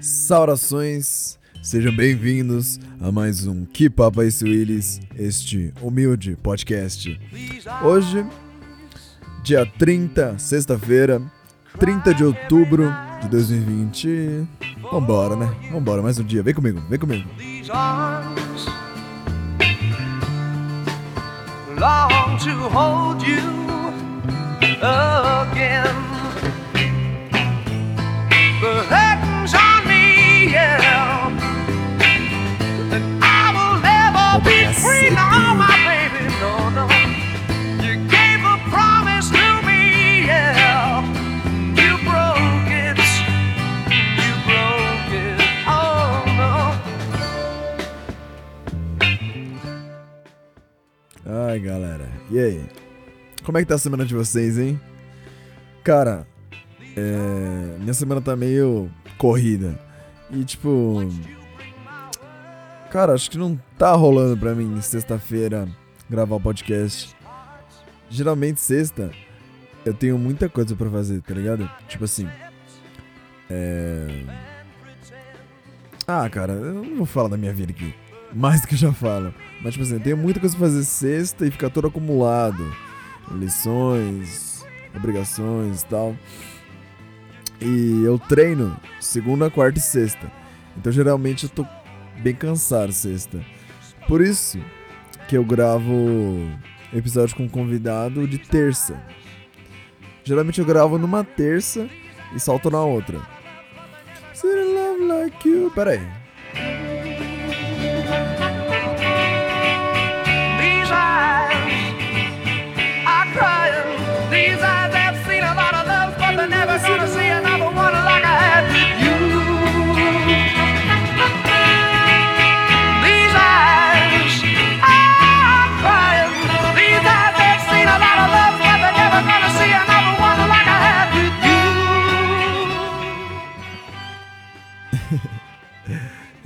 Saudações, sejam bem-vindos a mais um Keep Up Ice Willis, este humilde podcast. Hoje, dia 30, sexta-feira, 30 de outubro de 2020. Vambora, né? Vambora, mais um dia. Vem comigo, vem comigo. long to hold you again. Ai, galera. E aí? Como é que tá a semana de vocês, hein? Cara, é... minha semana tá meio corrida. E tipo. Cara, acho que não tá rolando pra mim sexta-feira gravar o podcast. Geralmente sexta eu tenho muita coisa pra fazer, tá ligado? Tipo assim. É. Ah, cara, eu não vou falar da minha vida aqui. Mais do que eu já falo. Mas, tipo assim, eu tenho muita coisa pra fazer sexta e fica todo acumulado. Lições, obrigações e tal. E eu treino segunda, quarta e sexta. Então, geralmente, eu tô bem cansado sexta. Por isso que eu gravo episódio com convidado de terça. Geralmente eu gravo numa terça e salto na outra. Pera aí.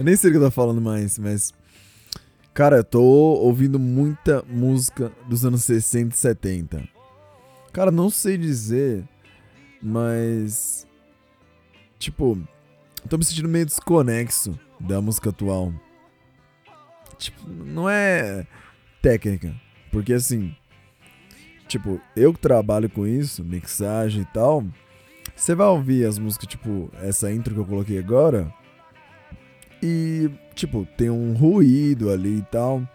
Eu nem sei o que eu tô falando mais, mas. Cara, eu tô ouvindo muita música dos anos 60 e 70. Cara, não sei dizer, mas. Tipo, tô me sentindo meio desconexo da música atual. Tipo, não é técnica, porque assim. Tipo, eu que trabalho com isso, mixagem e tal. Você vai ouvir as músicas, tipo, essa intro que eu coloquei agora. E, tipo, tem um ruído ali e tal.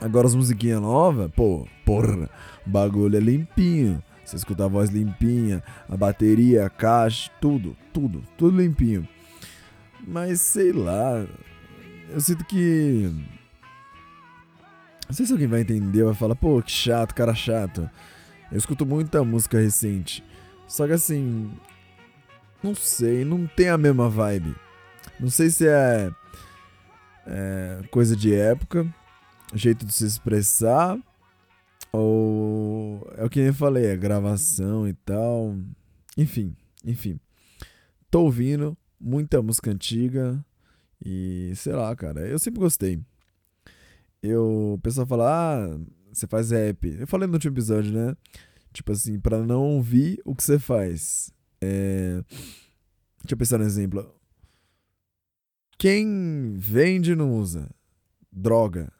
Agora as musiquinhas novas, pô, porra, o bagulho é limpinho. Você escuta a voz limpinha, a bateria, a caixa, tudo, tudo, tudo limpinho. Mas sei lá, eu sinto que. Não sei se alguém vai entender, vai falar, pô, que chato, cara chato. Eu escuto muita música recente. Só que assim. Não sei, não tem a mesma vibe. Não sei se é, é coisa de época, jeito de se expressar, ou é o que eu falei, é gravação e tal. Enfim, enfim. Tô ouvindo muita música antiga e sei lá, cara, eu sempre gostei. Eu, o pessoal fala, ah, você faz rap. Eu falei no último episódio, né? Tipo assim, pra não ouvir o que você faz. É... Deixa eu pensar no exemplo. Quem vende não usa. Droga.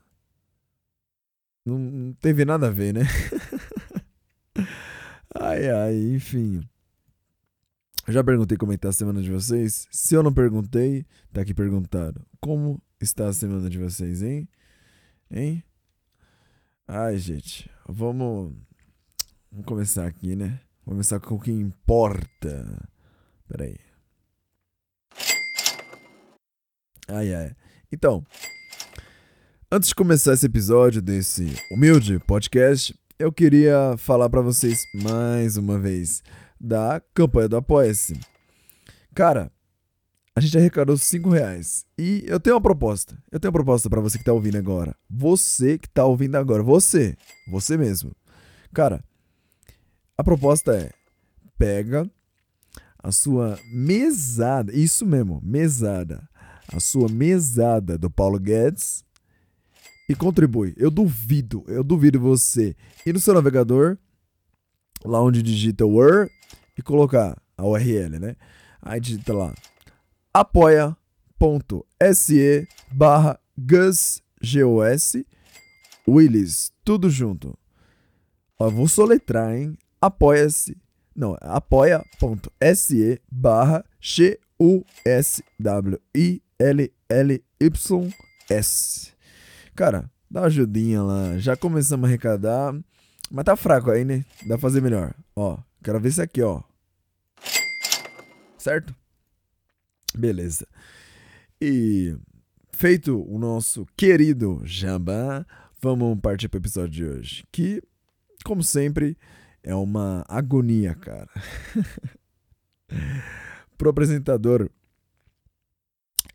Não, não teve nada a ver, né? ai, ai, enfim. Já perguntei como é que tá a semana de vocês. Se eu não perguntei, tá aqui perguntado. Como está a semana de vocês, hein? Hein? Ai, gente. Vamos. Vamos começar aqui, né? Vamos começar com o que importa. Pera aí. Ai, ai. Então, antes de começar esse episódio desse humilde podcast, eu queria falar pra vocês mais uma vez da campanha do Apoia-se. Cara, a gente arrecadou 5 reais. E eu tenho uma proposta. Eu tenho uma proposta pra você que tá ouvindo agora. Você que tá ouvindo agora. Você. Você mesmo. Cara, a proposta é: pega a sua mesada. Isso mesmo, mesada a sua mesada do Paulo Guedes e contribui. Eu duvido, eu duvido você ir no seu navegador, lá onde digita Word, e colocar a URL, né? Aí digita lá apoia.se barra Gus Willis, tudo junto. Ó, vou soletrar, hein? Apoia-se. Não, apoia.se barra G-U-S-W-I-L-L-Y-S. Cara, dá uma ajudinha lá. Já começamos a arrecadar. Mas tá fraco aí, né? Dá pra fazer melhor. Ó, quero ver isso aqui, ó. Certo? Beleza. E feito o nosso querido jabá, vamos partir pro episódio de hoje. Que, como sempre, é uma agonia, cara. Pro apresentador,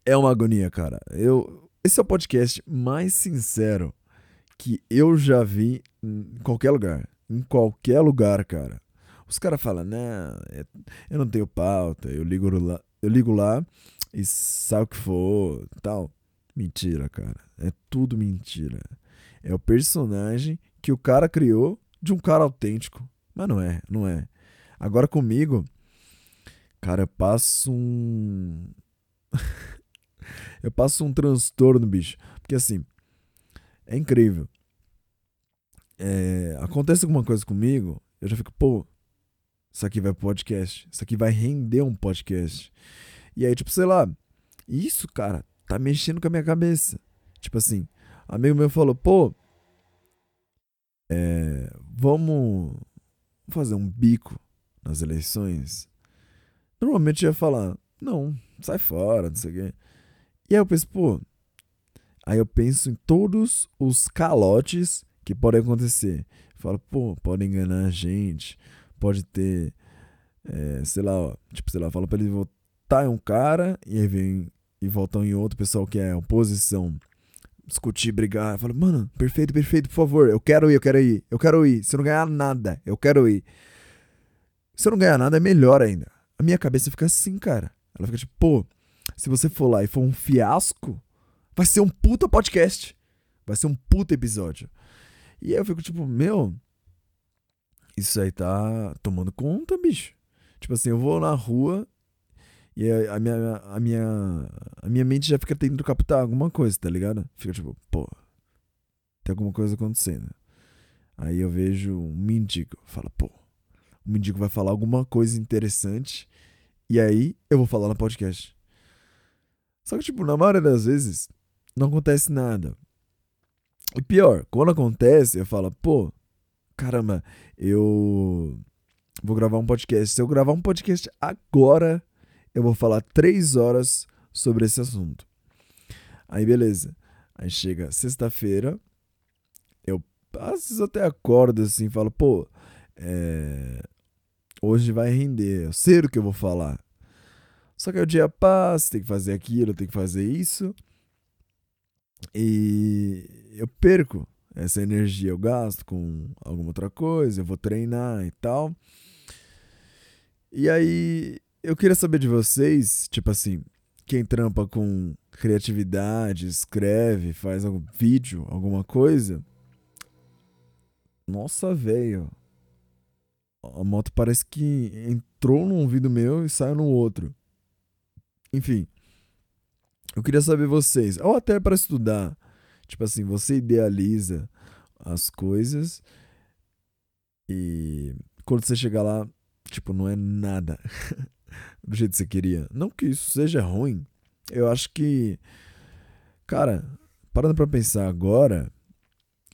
é uma agonia, cara. Eu, esse é o podcast mais sincero que eu já vi em qualquer lugar. Em qualquer lugar, cara. Os caras falam, né, eu não tenho pauta, eu ligo lá, eu ligo lá e sabe o que for, tal. Mentira, cara. É tudo mentira. É o personagem que o cara criou de um cara autêntico. Mas não é, não é. Agora comigo, cara, eu passo um. eu passo um transtorno, bicho. Porque assim, é incrível. É, acontece alguma coisa comigo, eu já fico, pô, isso aqui vai podcast. Isso aqui vai render um podcast. E aí, tipo, sei lá, isso, cara, tá mexendo com a minha cabeça. Tipo assim, amigo meu falou, pô, é, vamos fazer um bico nas eleições. Normalmente eu ia falar, não, sai fora, não sei o quê. E aí eu penso, pô, aí eu penso em todos os calotes que podem acontecer. Falo, pô, pode enganar a gente, pode ter, é, sei lá, ó, tipo, sei lá, fala pra ele votar em um cara e aí vem e votar em outro pessoal que é oposição discutir, brigar. Eu falo, mano, perfeito, perfeito, por favor, eu quero ir, eu quero ir, eu quero ir. Se eu não ganhar nada, eu quero ir. Se eu não ganhar nada, é melhor ainda. A minha cabeça fica assim, cara. Ela fica tipo, pô, se você for lá e for um fiasco, vai ser um puta podcast. Vai ser um puta episódio. E aí eu fico tipo, meu, isso aí tá tomando conta, bicho. Tipo assim, eu vou na rua e a minha, a minha, a minha mente já fica tentando captar alguma coisa, tá ligado? Fica tipo, pô, tem alguma coisa acontecendo. Aí eu vejo um mendigo, fala, pô, o mendigo vai falar alguma coisa interessante e aí eu vou falar no podcast. Só que, tipo, na maioria das vezes não acontece nada. E pior, quando acontece, eu falo, pô, caramba, eu vou gravar um podcast. Se eu gravar um podcast agora, eu vou falar três horas sobre esse assunto. Aí beleza. Aí chega sexta-feira, eu às vezes até acordo assim, falo, pô, é, hoje vai render, eu sei o que eu vou falar. Só que o dia passa, tem que fazer aquilo, tem que fazer isso. E eu perco essa energia, eu gasto com alguma outra coisa, eu vou treinar e tal. E aí eu queria saber de vocês, tipo assim, quem trampa com criatividade, escreve, faz algum vídeo, alguma coisa. Nossa, velho. A moto parece que entrou num ouvido meu e saiu no outro. Enfim. Eu queria saber vocês, ou até para estudar. Tipo assim, você idealiza as coisas e quando você chegar lá, tipo, não é nada. do jeito que você queria. Não que isso seja ruim. Eu acho que. Cara, parando pra pensar agora,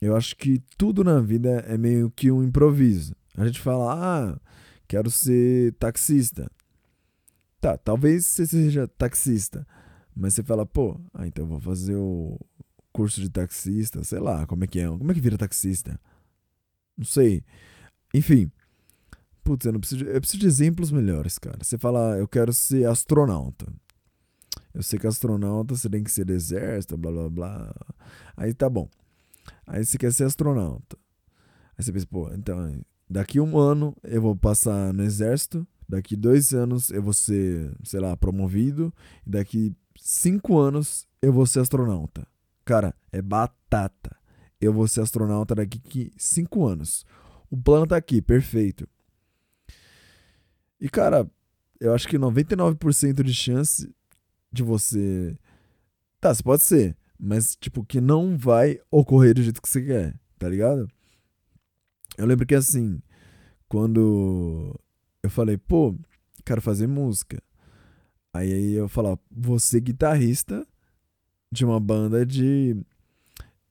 eu acho que tudo na vida é meio que um improviso. A gente fala, ah, quero ser taxista. Tá, talvez você seja taxista. Mas você fala, pô, ah, então eu vou fazer o curso de taxista, sei lá, como é que é? Como é que vira taxista? Não sei. Enfim, Putz, eu não preciso de, eu preciso de exemplos melhores, cara. Você fala, eu quero ser astronauta. Eu sei que astronauta você tem que ser do exército, blá blá blá. Aí tá bom. Aí você quer ser astronauta. Aí você pensa, pô, então, daqui um ano eu vou passar no exército, daqui dois anos eu vou ser, sei lá, promovido, e daqui cinco anos eu vou ser astronauta. Cara, é batata. Eu vou ser astronauta daqui cinco anos. O plano tá aqui, perfeito. E, cara, eu acho que 99% de chance de você. Tá, você pode ser, mas tipo, que não vai ocorrer do jeito que você quer, tá ligado? Eu lembro que assim, quando eu falei, pô, quero fazer música. Aí eu falava, você guitarrista de uma banda de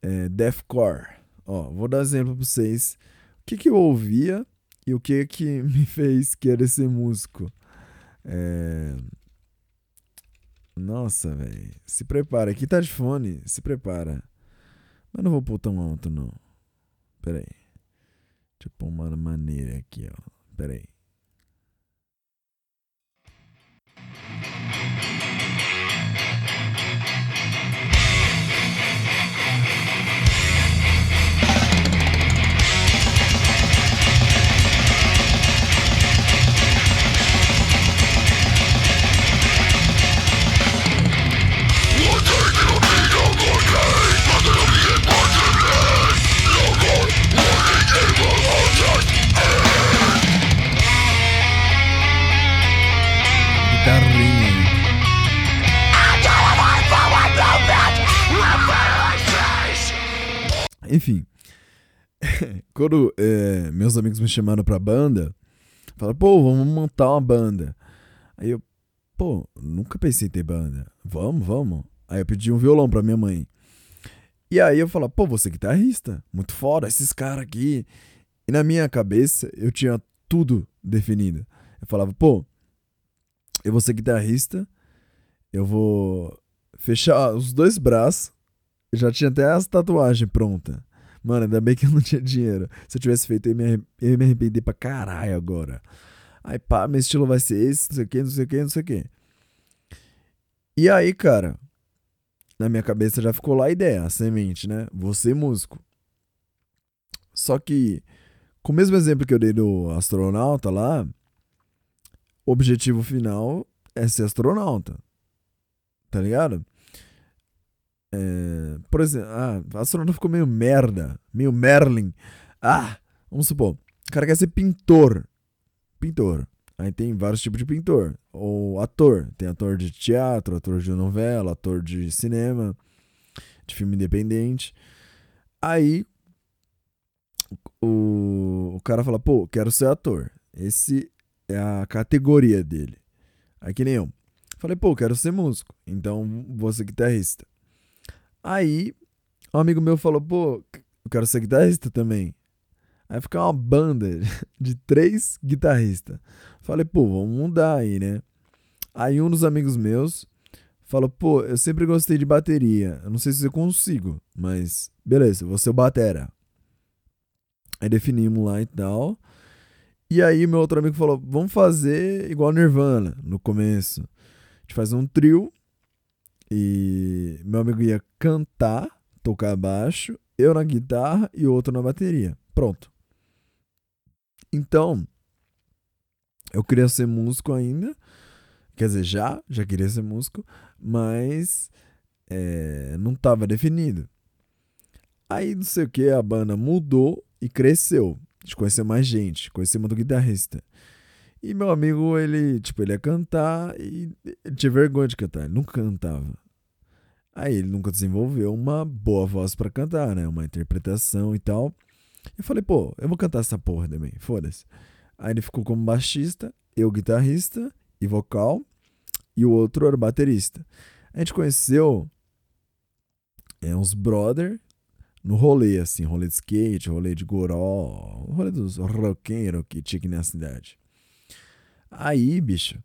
é, deathcore. Ó, vou dar exemplo pra vocês. O que, que eu ouvia e o que que me fez querer ser músico. É... Nossa, velho. Se prepara. Aqui tá de fone. Se prepara. Mas não vou pôr tão alto, não. Pera aí. Deixa eu pôr uma maneira aqui, ó. Pera aí. Enfim. Quando é, meus amigos me chamaram pra banda, falaram, pô, vamos montar uma banda. Aí eu, pô, nunca pensei em ter banda. Vamos, vamos. Aí eu pedi um violão pra minha mãe. E aí eu falava, pô, você é guitarrista? Muito foda, esses caras aqui. E na minha cabeça eu tinha tudo definido. Eu falava, pô, eu vou ser guitarrista, eu vou fechar os dois braços, já tinha até as tatuagens prontas. Mano, ainda bem que eu não tinha dinheiro. Se eu tivesse feito, eu ia me, arre- eu me arrepender pra caralho agora. Aí, pá, meu estilo vai ser esse, não sei o que, não sei o que, não sei o que. E aí, cara, na minha cabeça já ficou lá a ideia, a semente, né? Ser músico. Só que, com o mesmo exemplo que eu dei do astronauta lá, o objetivo final é ser astronauta. Tá ligado? É, por exemplo, ah, astronauta ficou meio merda, meio Merlin. Ah, vamos supor, o cara quer ser pintor. Pintor. Aí tem vários tipos de pintor. Ou ator. Tem ator de teatro, ator de novela, ator de cinema, de filme independente. Aí o, o cara fala, pô, quero ser ator. Esse é a categoria dele. Aí que nem eu. Falei, pô, quero ser músico. Então vou ser guitarrista. Aí um amigo meu falou, pô, eu quero ser guitarrista também. Aí fica uma banda de três guitarristas. Falei, pô, vamos mudar aí, né? Aí um dos amigos meus falou, pô, eu sempre gostei de bateria. Eu não sei se eu consigo, mas beleza, vou ser o batera. Aí definimos lá e tal. E aí meu outro amigo falou, vamos fazer igual Nirvana no começo. A gente faz um trio e meu amigo ia cantar, tocar baixo, eu na guitarra e outro na bateria. Pronto. Então, eu queria ser músico ainda. Quer dizer, já, já queria ser músico, mas é, não estava definido. Aí, não sei o que, a banda mudou e cresceu. A gente conheceu mais gente, conhecemos do guitarrista. E meu amigo, ele, tipo, ele ia cantar e ele tinha vergonha de cantar, ele nunca cantava. Aí ele nunca desenvolveu uma boa voz pra cantar, né? Uma interpretação e tal. Eu falei, pô, eu vou cantar essa porra também, foda-se. Aí ele ficou como baixista, eu guitarrista e vocal, e o outro era baterista. A gente conheceu é, uns brother no rolê, assim, rolê de skate, rolê de goró, rolê dos roqueiros que tinha aqui na cidade. Aí, bicho,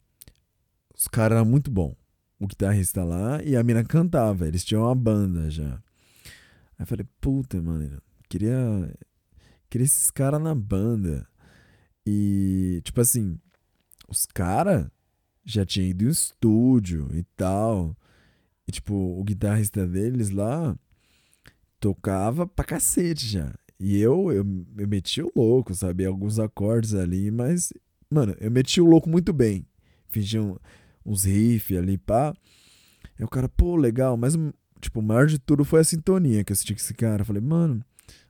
os caras eram muito bom. O guitarrista lá e a mina cantava, eles tinham uma banda já. Aí eu falei, puta, mano, queria, queria esses caras na banda. E, tipo assim, os caras já tinham ido em estúdio e tal. E, tipo, o guitarrista deles lá tocava pra cacete já. E eu, eu, eu meti o louco, sabe? Alguns acordes ali, mas, mano, eu meti o louco muito bem. Fingi um, uns riffs ali, pá. Aí o cara, pô, legal, mas, tipo, o maior de tudo foi a sintonia que eu senti com esse cara. Eu falei, mano,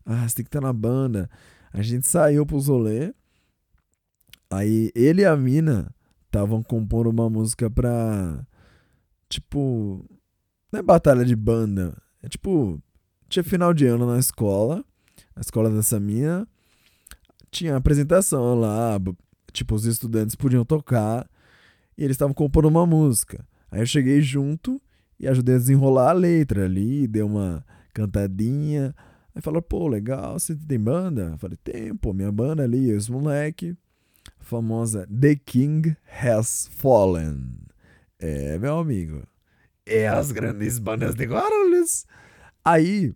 ah, você tem que estar na banda. A gente saiu pros rolê. Aí ele e a mina estavam compondo uma música pra. Tipo. Não é batalha de banda. É tipo. Tinha final de ano na escola. A escola dessa minha. Tinha apresentação lá. Tipo, os estudantes podiam tocar. E eles estavam compondo uma música. Aí eu cheguei junto e ajudei a desenrolar a letra ali. Dei uma cantadinha. Aí falou, pô, legal, você tem banda? Eu falei, tem, pô, minha banda ali, os moleque. Famosa The King Has Fallen. É, meu amigo. É as grandes bandas de Guarulhos. Aí.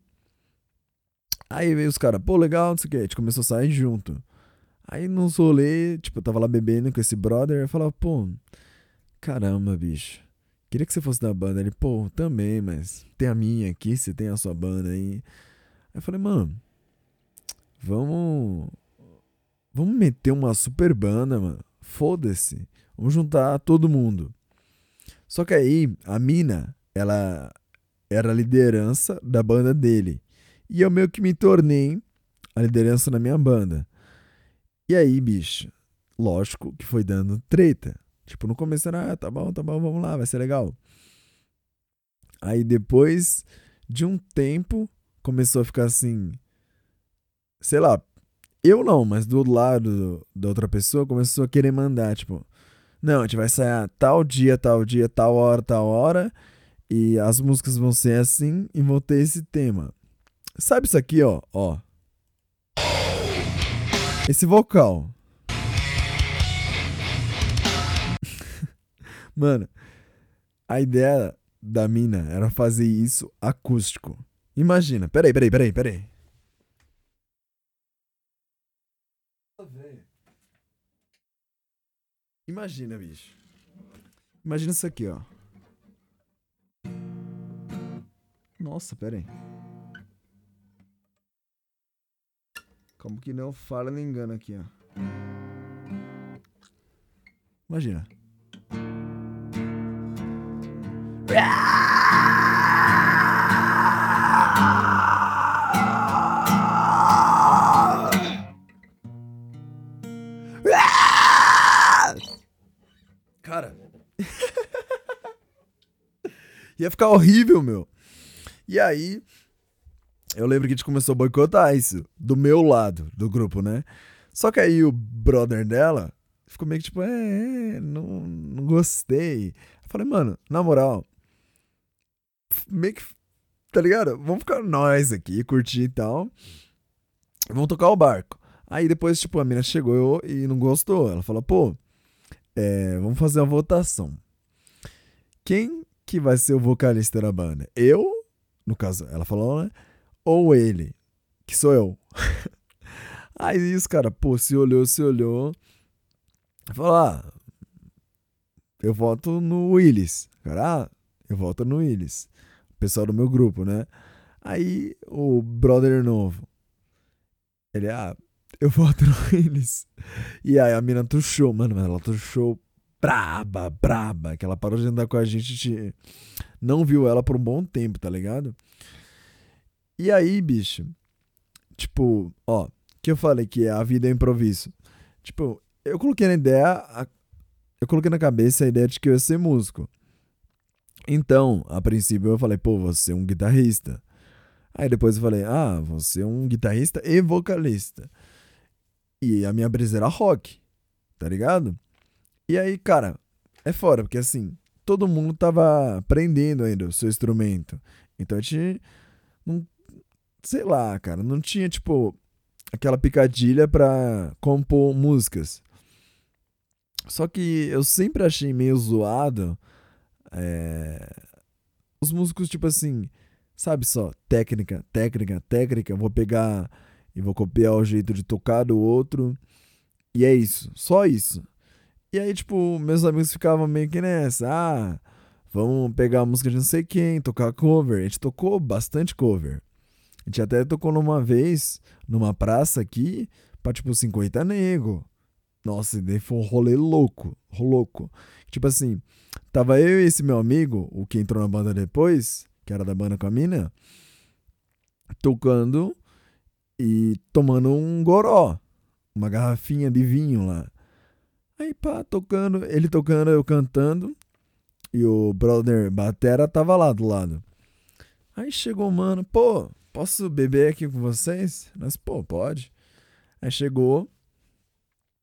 Aí veio os caras, pô, legal, não sei o que. A gente começou a sair junto. Aí nos rolê, tipo, eu tava lá bebendo com esse brother. Eu falava, pô, caramba, bicho. Queria que você fosse da banda. Ele, pô, também, mas tem a minha aqui, você tem a sua banda aí. Aí eu falei, mano, vamos. Vamos meter uma super banda, mano. Foda-se. Vamos juntar todo mundo. Só que aí, a mina, ela era a liderança da banda dele. E eu meio que me tornei a liderança na minha banda. E aí, bicho, lógico que foi dando treta. Tipo, no começo era, ah, tá bom, tá bom, vamos lá, vai ser legal. Aí depois de um tempo, começou a ficar assim. Sei lá, eu não, mas do lado da outra pessoa começou a querer mandar, tipo, não, a gente vai sair tal dia, tal dia, tal hora, tal hora, e as músicas vão ser assim e vão ter esse tema. Sabe isso aqui, ó, ó. Esse vocal. Mano, a ideia da mina era fazer isso acústico. Imagina, peraí, peraí, peraí, peraí. Imagina, bicho. Imagina isso aqui, ó. Nossa, peraí. Como que não fala nem engano aqui, ó. Imagina. Cara. Ia ficar horrível, meu. E aí, eu lembro que a gente começou a boicotar isso, do meu lado do grupo, né? Só que aí o brother dela ficou meio que tipo, é, é não, não gostei. Eu falei, mano, na moral, meio que, tá ligado? Vamos ficar nós aqui, curtir e tal. Vamos tocar o barco. Aí depois, tipo, a mina chegou e não gostou. Ela falou, pô, é, vamos fazer uma votação. Quem que vai ser o vocalista da banda? Eu, no caso, ela falou, né? Ou ele, que sou eu. Aí os cara, pô, se olhou, se olhou. Falou, ah, eu voto no Willis. Cara, ah, eu voto no Willis. O pessoal do meu grupo, né? Aí o brother novo. Ele, ah, eu voto no Willis. E aí a mina tuchou, mano, ela tuchou braba, braba. Que ela parou de andar com a gente. te- Não viu ela por um bom tempo, tá ligado? E aí, bicho, tipo, ó, que eu falei que a vida é improviso. Tipo, eu coloquei na ideia, eu coloquei na cabeça a ideia de que eu ia ser músico. Então, a princípio eu falei, pô, você é um guitarrista. Aí depois eu falei, ah, você é um guitarrista e vocalista. E a minha brisa era rock, tá ligado? E aí, cara, é fora, porque assim, todo mundo tava aprendendo ainda o seu instrumento. Então a gente não. Sei lá, cara, não tinha, tipo, aquela picadilha pra compor músicas. Só que eu sempre achei meio zoado é, os músicos, tipo assim, sabe só, técnica, técnica, técnica, vou pegar e vou copiar o jeito de tocar do outro. E é isso, só isso. E aí, tipo, meus amigos ficavam meio que nessa, ah, vamos pegar a música de não sei quem, tocar cover. A gente tocou bastante cover. A gente até tocou numa vez, numa praça aqui, pra tipo 50 nego. Nossa, daí foi um rolê louco, louco. Tipo assim, tava eu e esse meu amigo, o que entrou na banda depois, que era da banda com a mina, tocando e tomando um goró, uma garrafinha de vinho lá. Aí, pá, tocando, ele tocando, eu cantando. E o brother Batera tava lá do lado. Aí chegou o mano, pô, posso beber aqui com vocês? Nós, pô, pode. Aí chegou.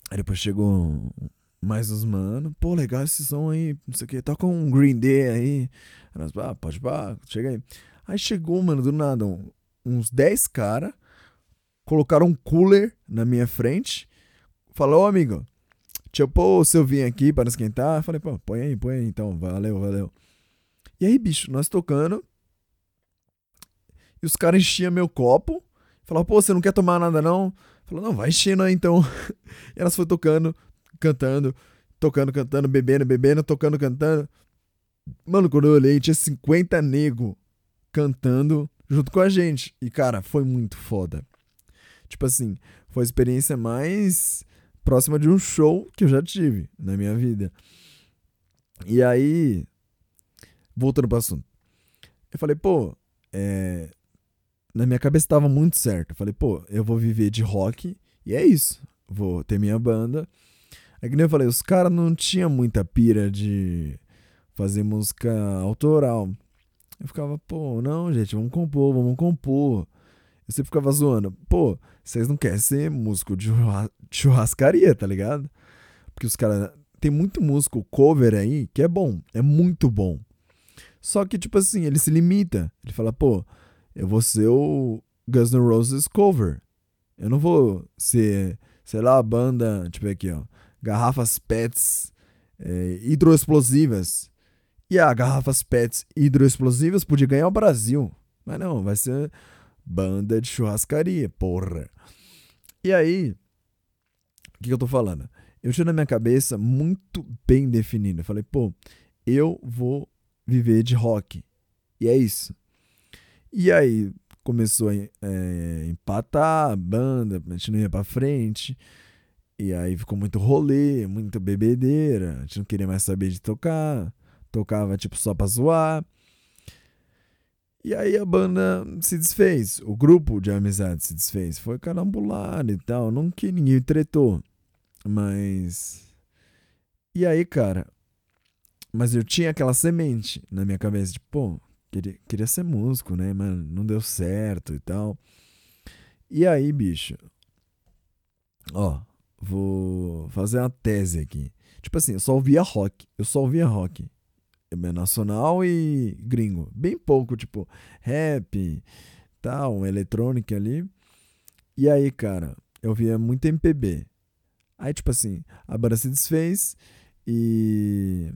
Aí depois chegou mais os mano. Pô, legal esse som aí, não sei o que. Toca um Green Day aí. aí nós, ah, pode pá, chega aí. Aí chegou, mano, do nada, um, uns 10 caras. Colocaram um cooler na minha frente. Falou, amigo, deixa eu pôr o seu vinho aqui para esquentar. Falei, pô, põe aí, põe aí então. Valeu, valeu. E aí, bicho, nós tocando. E os caras enchiam meu copo. Falavam, pô, você não quer tomar nada não? Falou, não, vai aí então. E elas foi tocando, cantando, tocando, cantando, bebendo, bebendo, tocando, cantando. Mano, quando eu olhei, tinha 50 nego cantando junto com a gente. E, cara, foi muito foda. Tipo assim, foi a experiência mais próxima de um show que eu já tive na minha vida. E aí, voltando pro assunto. Eu falei, pô, é, na minha cabeça estava muito certo. Eu falei, pô, eu vou viver de rock e é isso. Vou ter minha banda. É que nem eu falei, os caras não tinham muita pira de fazer música autoral. Eu ficava, pô, não, gente, vamos compor, vamos compor. Eu sempre ficava zoando, pô, vocês não querem ser músico de churrascaria, tá ligado? Porque os caras. Tem muito músico cover aí que é bom, é muito bom. Só que, tipo assim, ele se limita. Ele fala, pô, eu vou ser o Guns N' Roses cover. Eu não vou ser, sei lá, a banda, ver aqui, ó, garrafas PETs é, hidroexplosivas. E a garrafas PETs hidroexplosivas podia ganhar o Brasil. Mas não, vai ser banda de churrascaria, porra. E aí, o que, que eu tô falando? Eu tinha na minha cabeça muito bem definido. Eu falei, pô, eu vou viver de rock. E é isso. E aí começou a é, empatar a banda, a gente não ia pra frente. E aí ficou muito rolê, muita bebedeira. A gente não queria mais saber de tocar. Tocava tipo só pra zoar. E aí a banda se desfez. O grupo de amizade se desfez. Foi carambulado e tal. Não que ninguém tretou. Mas. E aí, cara. Mas eu tinha aquela semente na minha cabeça de, pô, Queria, queria ser músico, né? Mas não deu certo e tal. E aí, bicho. Ó, vou fazer uma tese aqui. Tipo assim, eu só ouvia rock. Eu só ouvia rock. Nacional e gringo. Bem pouco, tipo, rap, tal, eletrônica ali. E aí, cara, eu via muito MPB. Aí, tipo assim, a banda se desfez e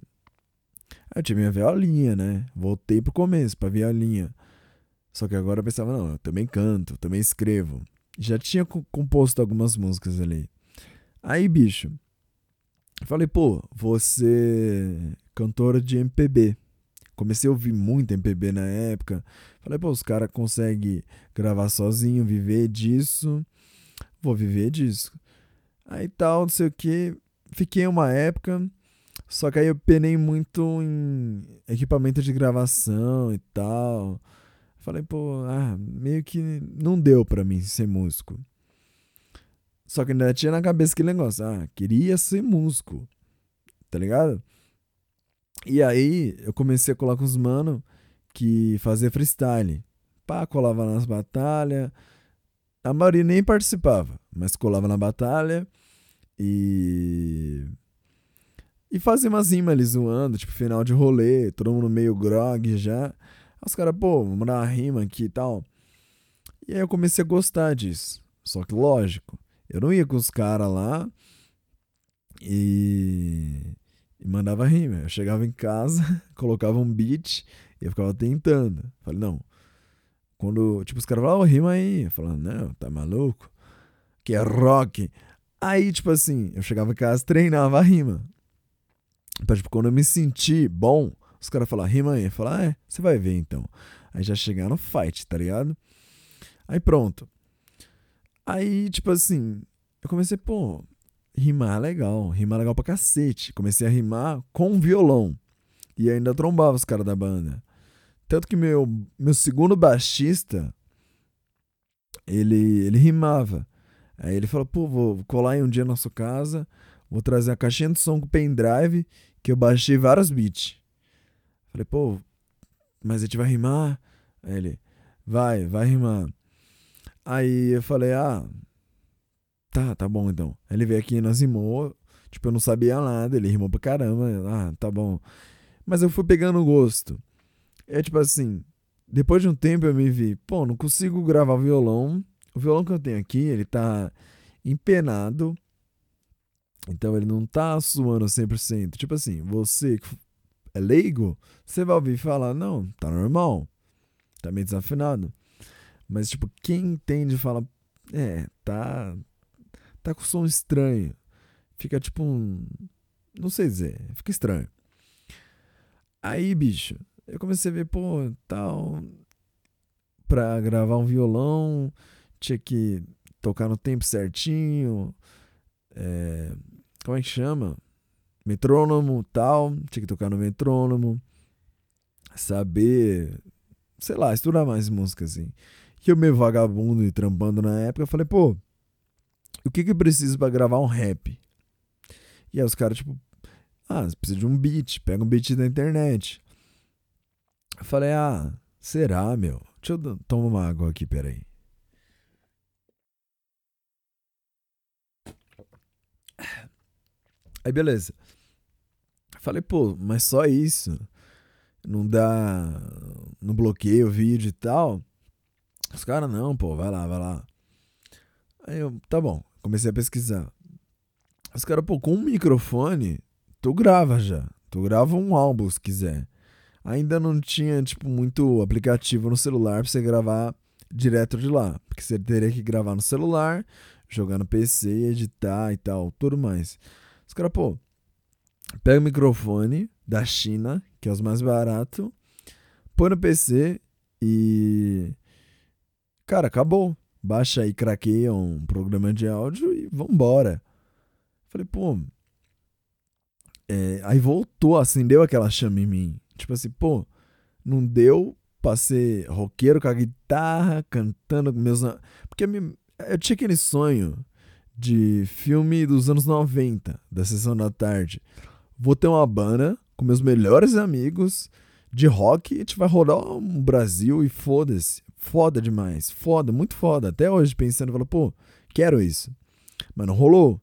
eu tinha minha violinha, né? Voltei pro começo, pra violinha. Só que agora eu pensava, não, eu também canto, também escrevo. Já tinha composto algumas músicas ali. Aí, bicho, falei, pô, você cantora de MPB. Comecei a ouvir muito MPB na época. Falei, pô, os caras conseguem gravar sozinho, viver disso. Vou viver disso. Aí tal, não sei o que. Fiquei uma época. Só que aí eu penei muito em equipamento de gravação e tal. Falei, pô, ah, meio que não deu pra mim ser músico. Só que ainda tinha na cabeça aquele negócio, ah, queria ser músico, tá ligado? E aí eu comecei a colar com os mano que fazia freestyle. Pá, colava nas batalhas. A maioria nem participava, mas colava na batalha. E e fazia umas rimas ali zoando, tipo, final de rolê, todo mundo meio grog já. Os caras, pô, vamos dar uma rima aqui e tal. E aí eu comecei a gostar disso. Só que, lógico, eu não ia com os caras lá e... e mandava rima. Eu chegava em casa, colocava um beat e eu ficava tentando. Falei, não. Quando, tipo, os caras falavam, oh, rima aí. Eu falava, não, tá maluco? Que é rock. Aí, tipo assim, eu chegava em casa, treinava a rima. Tipo, quando eu me senti bom, os caras falaram, rima aí. Falei, ah, é, você vai ver então. Aí já chegaram no fight, tá ligado? Aí pronto. Aí, tipo assim, eu comecei, pô, rimar é legal, rimar é legal pra cacete. Comecei a rimar com violão. E ainda trombava os caras da banda. Tanto que meu, meu segundo baixista, ele, ele rimava. Aí ele falou, pô, vou colar em um dia na sua casa, vou trazer a caixinha de som com pendrive que eu baixei vários beats. Falei, pô, mas a gente vai rimar? Aí ele, vai, vai rimar. Aí eu falei, ah, tá, tá bom então. Aí ele veio aqui e nós rimou. Tipo, eu não sabia nada, ele rimou pra caramba. Ah, tá bom. Mas eu fui pegando gosto. É tipo assim, depois de um tempo eu me vi, pô, não consigo gravar violão. O violão que eu tenho aqui, ele tá empenado. Então ele não tá suando 100%. Tipo assim, você que é leigo, você vai ouvir falar, não, tá normal. Tá meio desafinado. Mas tipo, quem entende fala, é, tá tá com som estranho. Fica tipo um, não sei dizer, fica estranho. Aí, bicho, eu comecei a ver, pô, tal. Pra gravar um violão, tinha que tocar no tempo certinho. É, como é que chama? Metrônomo tal. Tinha que tocar no metrônomo. Saber, sei lá, estudar mais música assim. Que eu meio vagabundo e trampando na época, eu falei, pô, o que que eu preciso para gravar um rap? E aí os caras, tipo, ah, você precisa de um beat, pega um beat da internet. Eu falei, ah, será, meu? Deixa eu tomar uma água aqui, peraí. Aí beleza. Falei, pô, mas só isso. Não dá. Não bloqueia o vídeo e tal. Os caras, não, pô, vai lá, vai lá. Aí eu, tá bom, comecei a pesquisar. Os caras, pô, com um microfone, tu grava já. Tu grava um álbum se quiser ainda não tinha, tipo, muito aplicativo no celular pra você gravar direto de lá. Porque você teria que gravar no celular, jogar no PC, editar e tal, tudo mais. Os caras, pô, pega o microfone da China, que é os mais baratos, põe no PC e. Cara, acabou. Baixa aí, craqueia um programa de áudio e vambora. Falei, pô. É, aí voltou, acendeu aquela chama em mim. Tipo assim, pô, não deu pra ser roqueiro com a guitarra, cantando com meus. Porque eu tinha aquele sonho de filme dos anos 90, da sessão da tarde. Vou ter uma banda com meus melhores amigos de rock e a gente vai rodar um Brasil e foda-se. Foda demais. Foda, muito foda. Até hoje pensando, falo, pô, quero isso. Mas não rolou.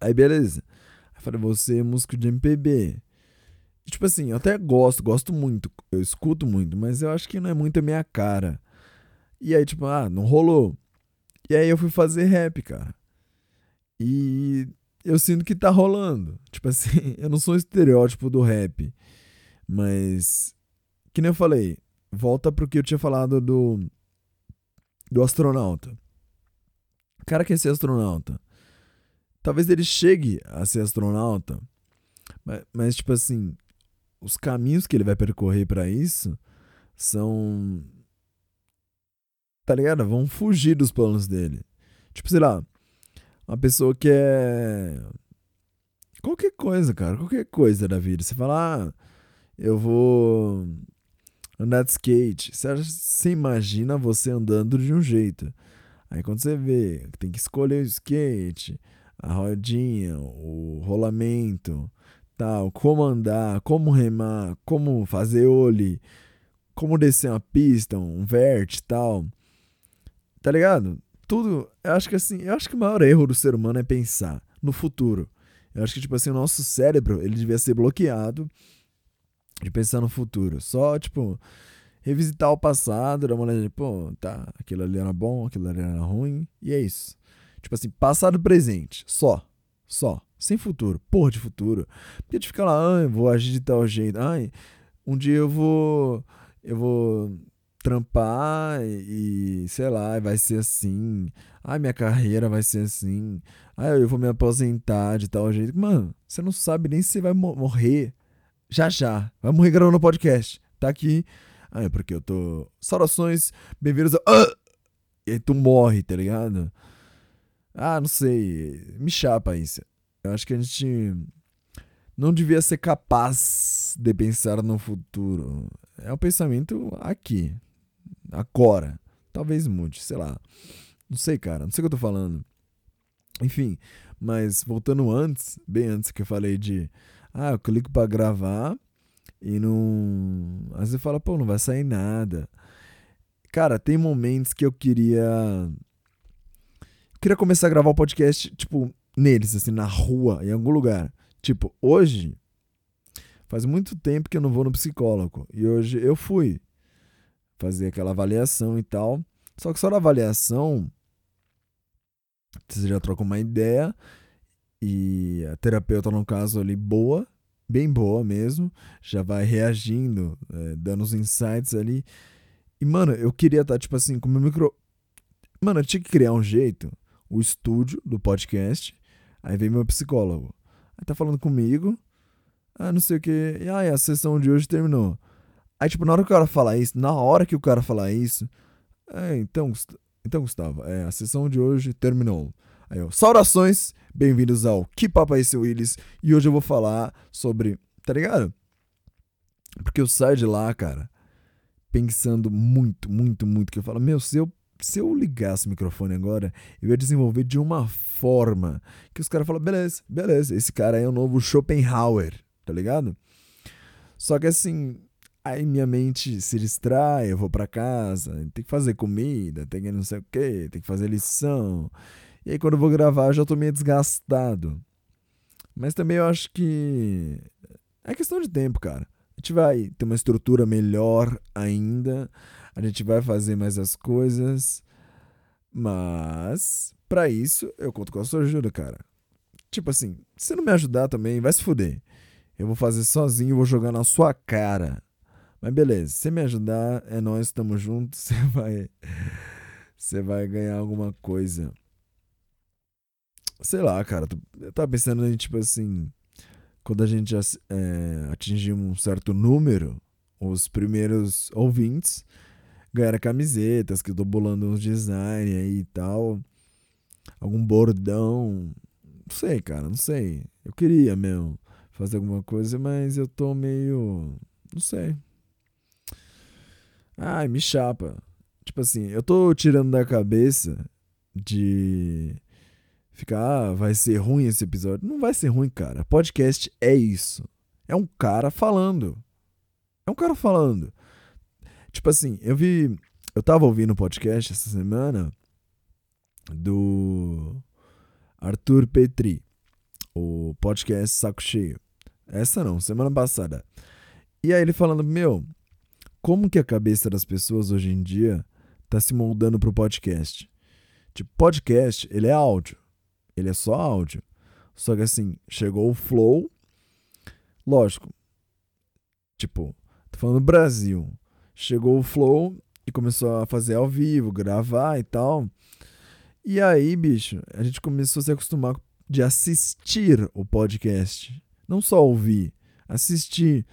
Aí beleza. Aí falei, você é músico de MPB. Tipo assim, eu até gosto, gosto muito, eu escuto muito, mas eu acho que não é muito a minha cara. E aí, tipo, ah, não rolou. E aí eu fui fazer rap, cara. E eu sinto que tá rolando. Tipo assim, eu não sou um estereótipo do rap. Mas, que nem eu falei, volta pro que eu tinha falado do, do astronauta. O cara quer ser astronauta. Talvez ele chegue a ser astronauta, mas, mas tipo assim, os caminhos que ele vai percorrer para isso são. Tá ligado? Vão fugir dos planos dele. Tipo, sei lá, uma pessoa que é. Qualquer coisa, cara, qualquer coisa da vida. Você fala, ah, eu vou andar de skate. Você, você imagina você andando de um jeito. Aí quando você vê, tem que escolher o skate, a rodinha, o rolamento, tal, como andar, como remar, como fazer olho, como descer uma pista, um vert tal. Tá ligado? Tudo, eu acho que assim, eu acho que o maior erro do ser humano é pensar no futuro. Eu acho que tipo assim, o nosso cérebro, ele devia ser bloqueado de pensar no futuro. Só tipo revisitar o passado, dar uma olhada, pô, tá, aquilo ali era bom, aquilo ali era ruim, e é isso. Tipo assim, passado presente, só, só sem futuro. Porra de futuro. Porque de ficar lá, ah, eu vou agir de tal jeito. Ai, um dia eu vou. Eu vou trampar e, sei lá, vai ser assim. Ai, minha carreira vai ser assim. Ai, eu vou me aposentar de tal jeito. Mano, você não sabe nem se vai morrer já já. Vai morrer gravando podcast. Tá aqui. Ah, é porque eu tô. Saudações, bem-vindos a. Ah! E aí tu morre, tá ligado? Ah, não sei. Me chapa isso. Eu acho que a gente não devia ser capaz de pensar no futuro. É o um pensamento aqui, agora. Talvez mude, sei lá. Não sei, cara. Não sei o que eu tô falando. Enfim, mas voltando antes, bem antes que eu falei de. Ah, eu clico pra gravar e não. Às vezes fala, pô, não vai sair nada. Cara, tem momentos que eu queria. Eu queria começar a gravar o podcast, tipo, neles, assim, na rua, em algum lugar. Tipo, hoje. Faz muito tempo que eu não vou no psicólogo. E hoje eu fui fazer aquela avaliação e tal. Só que só na avaliação. Você já troca uma ideia. E a terapeuta, no caso ali, boa, bem boa mesmo. Já vai reagindo, é, dando os insights ali. E, mano, eu queria estar, tá, tipo assim, com o meu micro. Mano, eu tinha que criar um jeito. O estúdio do podcast. Aí vem meu psicólogo. Aí tá falando comigo. Ah, não sei o que. E aí, a sessão de hoje terminou. Aí, tipo, na hora que o cara falar isso, na hora que o cara falar isso. É, então, então Gustavo, é, a sessão de hoje terminou. Aí, ó, saudações, bem-vindos ao Que Papo é esse, Willis? E hoje eu vou falar sobre. Tá ligado? Porque eu saio de lá, cara, pensando muito, muito, muito. Que eu falo, meu, se eu se eu ligasse o microfone agora, eu ia desenvolver de uma forma que os caras falam, beleza, beleza, esse cara é o novo Schopenhauer, tá ligado? Só que assim, aí minha mente se distrai, eu vou para casa, tem que fazer comida, tem que não sei o que, tem que fazer lição. E aí quando eu vou gravar eu já tô meio desgastado. Mas também eu acho que é questão de tempo, cara. A gente vai ter uma estrutura melhor ainda a gente vai fazer mais as coisas. Mas, para isso, eu conto com a sua ajuda, cara. Tipo assim, se não me ajudar também, vai se fuder. Eu vou fazer sozinho vou jogar na sua cara. Mas beleza, se me ajudar, é nós, estamos juntos, você vai. Você vai ganhar alguma coisa. Sei lá, cara. Eu tava pensando em, tipo assim. Quando a gente é, atingir um certo número, os primeiros ouvintes ganhar camisetas, que eu tô bolando uns design aí e tal. Algum bordão. Não sei, cara, não sei. Eu queria mesmo fazer alguma coisa, mas eu tô meio. Não sei. Ai, me chapa. Tipo assim, eu tô tirando da cabeça de ficar, ah, vai ser ruim esse episódio. Não vai ser ruim, cara. Podcast é isso. É um cara falando. É um cara falando. Tipo assim, eu vi. Eu tava ouvindo um podcast essa semana do Arthur Petri, o podcast Saco Cheio. Essa não, semana passada. E aí ele falando, meu, como que a cabeça das pessoas hoje em dia tá se moldando pro podcast? Tipo, podcast, ele é áudio. Ele é só áudio. Só que assim, chegou o flow. Lógico. Tipo, tô falando Brasil chegou o Flow e começou a fazer ao vivo, gravar e tal. E aí, bicho, a gente começou a se acostumar de assistir o podcast. Não só ouvir, assistir.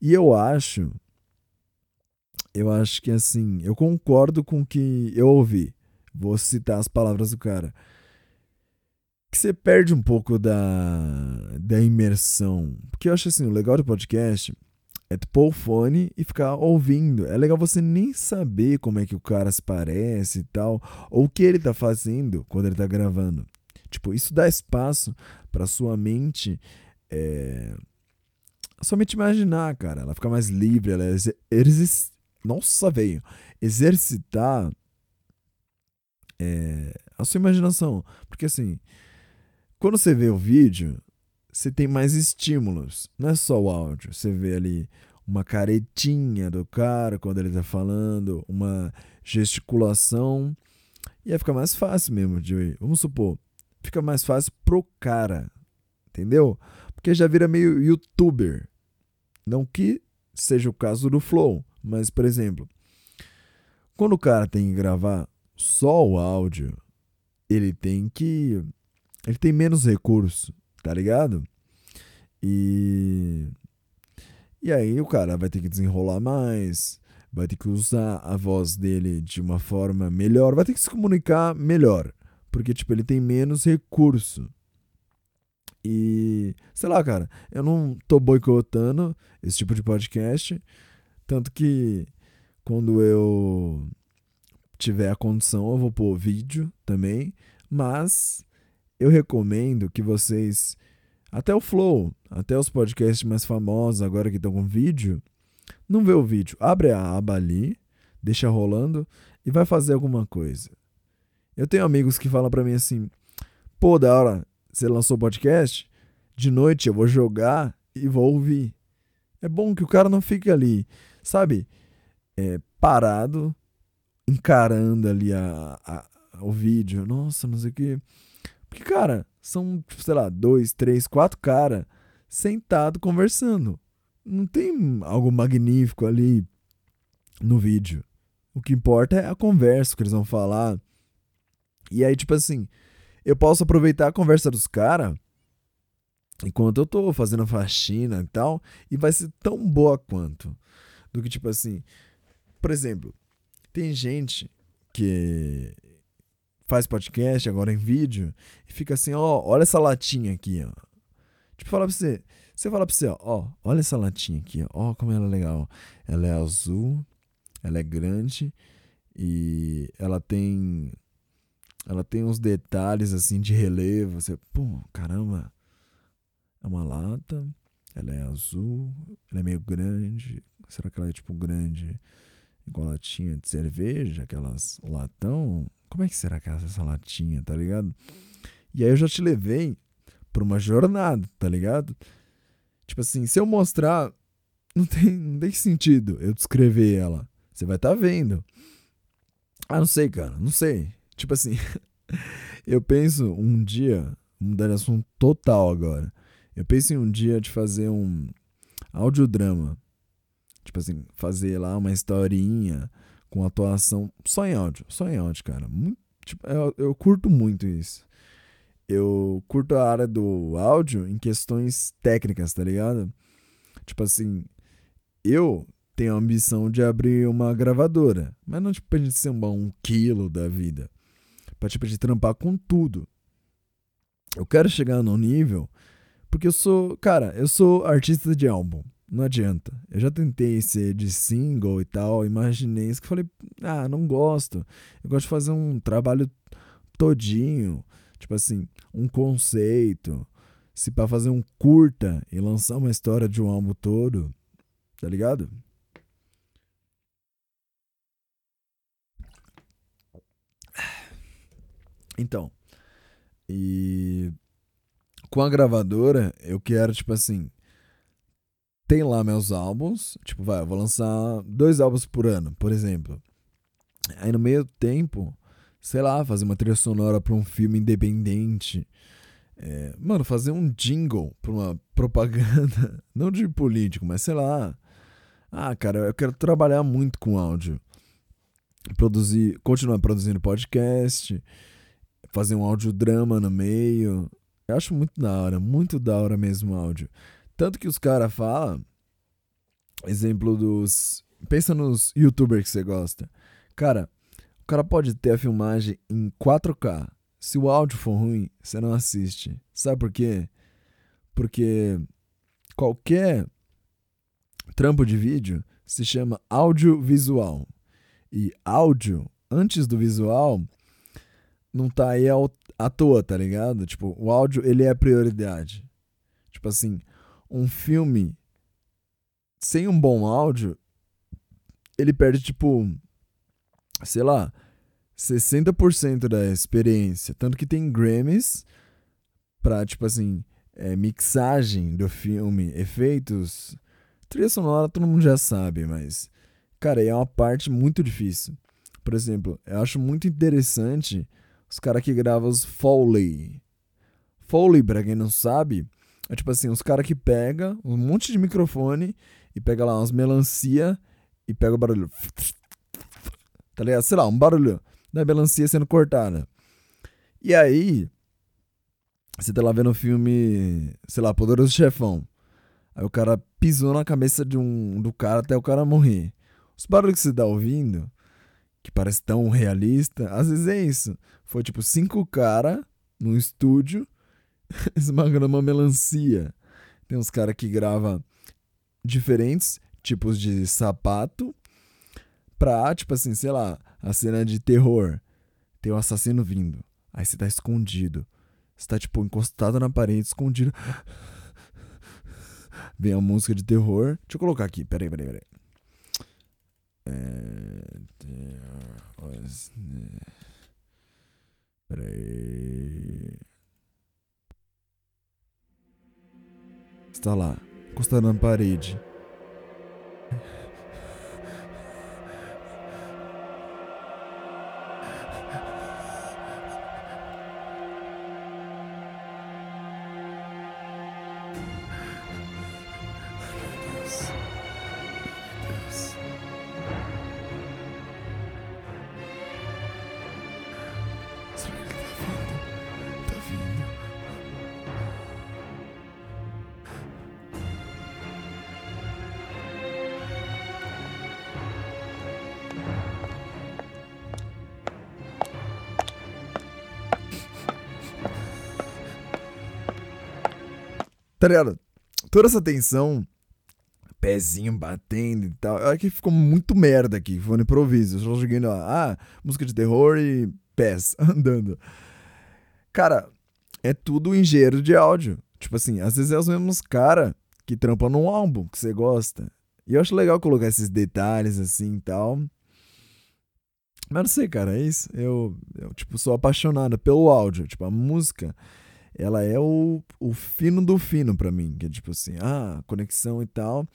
E eu acho. Eu acho que assim, eu concordo com o que eu ouvi. Vou citar as palavras do cara. Que você perde um pouco da, da imersão. Porque eu acho assim, o legal do podcast é tu pôr o fone e ficar ouvindo. É legal você nem saber como é que o cara se parece e tal, ou o que ele tá fazendo quando ele tá gravando. Tipo, isso dá espaço para sua mente. É... Sua mente imaginar, cara. Ela fica mais livre, ela exer... Nossa, veio. Exercitar é... a sua imaginação. Porque assim, quando você vê o vídeo, você tem mais estímulos. Não é só o áudio. Você vê ali uma caretinha do cara quando ele tá falando, uma gesticulação. E aí fica mais fácil mesmo de. Vamos supor, fica mais fácil pro cara. Entendeu? Porque já vira meio youtuber. Não que seja o caso do Flow, mas por exemplo, quando o cara tem que gravar só o áudio, ele tem que. Ele tem menos recurso tá ligado? E. E aí o cara vai ter que desenrolar mais, vai ter que usar a voz dele de uma forma melhor, vai ter que se comunicar melhor, porque tipo ele tem menos recurso. E sei lá, cara, eu não tô boicotando esse tipo de podcast, tanto que quando eu tiver a condição eu vou pôr vídeo também, mas eu recomendo que vocês, até o Flow, até os podcasts mais famosos agora que estão com vídeo, não vê o vídeo, abre a aba ali, deixa rolando e vai fazer alguma coisa. Eu tenho amigos que falam para mim assim: pô, da hora, você lançou podcast, de noite eu vou jogar e vou ouvir. É bom que o cara não fique ali, sabe, é, parado, encarando ali a, a, o vídeo. Nossa, não sei o que. Porque, cara, são, sei lá, dois, três, quatro caras sentados conversando. Não tem algo magnífico ali no vídeo. O que importa é a conversa que eles vão falar. E aí, tipo assim, eu posso aproveitar a conversa dos caras enquanto eu tô fazendo faxina e tal, e vai ser tão boa quanto. Do que, tipo assim, por exemplo, tem gente que faz podcast agora em vídeo e fica assim, ó, olha essa latinha aqui, ó. Tipo, fala pra você, você fala pra você, ó, ó, olha essa latinha aqui, ó, como ela é legal. Ela é azul, ela é grande e ela tem ela tem uns detalhes assim de relevo, você, pô, caramba. É uma lata, ela é azul, ela é meio grande. Será que ela é tipo grande igual latinha de cerveja, aquelas latão? Como é que será que é essa latinha, tá ligado? E aí eu já te levei pra uma jornada, tá ligado? Tipo assim, se eu mostrar, não tem, não tem sentido eu descrever ela. Você vai estar tá vendo. Ah, não sei, cara, não sei. Tipo assim, eu penso um dia, mudar de assunto total agora. Eu penso em um dia de fazer um audiodrama. Tipo assim, fazer lá uma historinha com atuação só em áudio. Só em áudio, cara. Muito, tipo, eu, eu curto muito isso. Eu curto a área do áudio em questões técnicas, tá ligado? Tipo assim, eu tenho a ambição de abrir uma gravadora. Mas não tipo pra gente ser um, quilo da vida. Pra tipo de trampar com tudo. Eu quero chegar num nível. Porque eu sou. Cara, eu sou artista de álbum. Não adianta. Eu já tentei ser de single e tal. Imaginei isso que falei. Ah, não gosto. Eu gosto de fazer um trabalho todinho. Tipo assim, um conceito. Se para fazer um curta e lançar uma história de um álbum todo. Tá ligado? Então, e com a gravadora, eu quero, tipo assim, tem lá meus álbuns, tipo, vai, eu vou lançar dois álbuns por ano, por exemplo. Aí no meio tempo, sei lá, fazer uma trilha sonora para um filme independente. É, mano, fazer um jingle pra uma propaganda, não de político, mas sei lá. Ah, cara, eu quero trabalhar muito com áudio. Produzir, continuar produzindo podcast, fazer um audiodrama no meio. Eu acho muito da hora, muito da hora mesmo o áudio. Tanto que os caras falam, exemplo dos. Pensa nos youtubers que você gosta. Cara, o cara pode ter a filmagem em 4K. Se o áudio for ruim, você não assiste. Sabe por quê? Porque qualquer trampo de vídeo se chama audiovisual. E áudio, antes do visual, não tá aí à toa, tá ligado? Tipo, o áudio, ele é a prioridade. Tipo assim, um filme sem um bom áudio, ele perde, tipo, sei lá, 60% da experiência. Tanto que tem Grammys pra, tipo assim, é, mixagem do filme, efeitos. Trilha sonora todo mundo já sabe, mas, cara, é uma parte muito difícil. Por exemplo, eu acho muito interessante os caras que gravam os Foley. Foley, pra quem não sabe, é tipo assim, os caras que pega um monte de microfone e pega lá umas melancia e pega o barulho. Tá ligado? Sei lá, um barulho da melancia sendo cortada. E aí, você tá lá vendo o filme, sei lá, Poderoso Chefão. Aí o cara pisou na cabeça de um do cara até o cara morrer. Os barulhos que você tá ouvindo que parece tão realista. Às vezes é isso. Foi tipo cinco caras num estúdio esmagando uma melancia. Tem uns caras que gravam diferentes tipos de sapato pra, tipo assim, sei lá, a cena de terror. Tem um assassino vindo. Aí você tá escondido. Você tá, tipo, encostado na parede, escondido. Vem a música de terror. Deixa eu colocar aqui. Peraí, peraí, peraí. É... Peraí. Está lá, encostado na parede. Tá ligado? Toda essa tensão, pezinho batendo e tal. É que ficou muito merda aqui, foi no improviso. Eu só joguei lá, ah, música de terror e pés andando. Cara, é tudo engenheiro de áudio. Tipo assim, às vezes é os mesmos cara que trampam num álbum que você gosta. E eu acho legal colocar esses detalhes assim e tal. Mas não sei, cara, é isso. Eu, eu tipo, sou apaixonado pelo áudio. Tipo, a música, ela é o, o fino do fino pra mim. Que é tipo assim, ah, conexão e tal.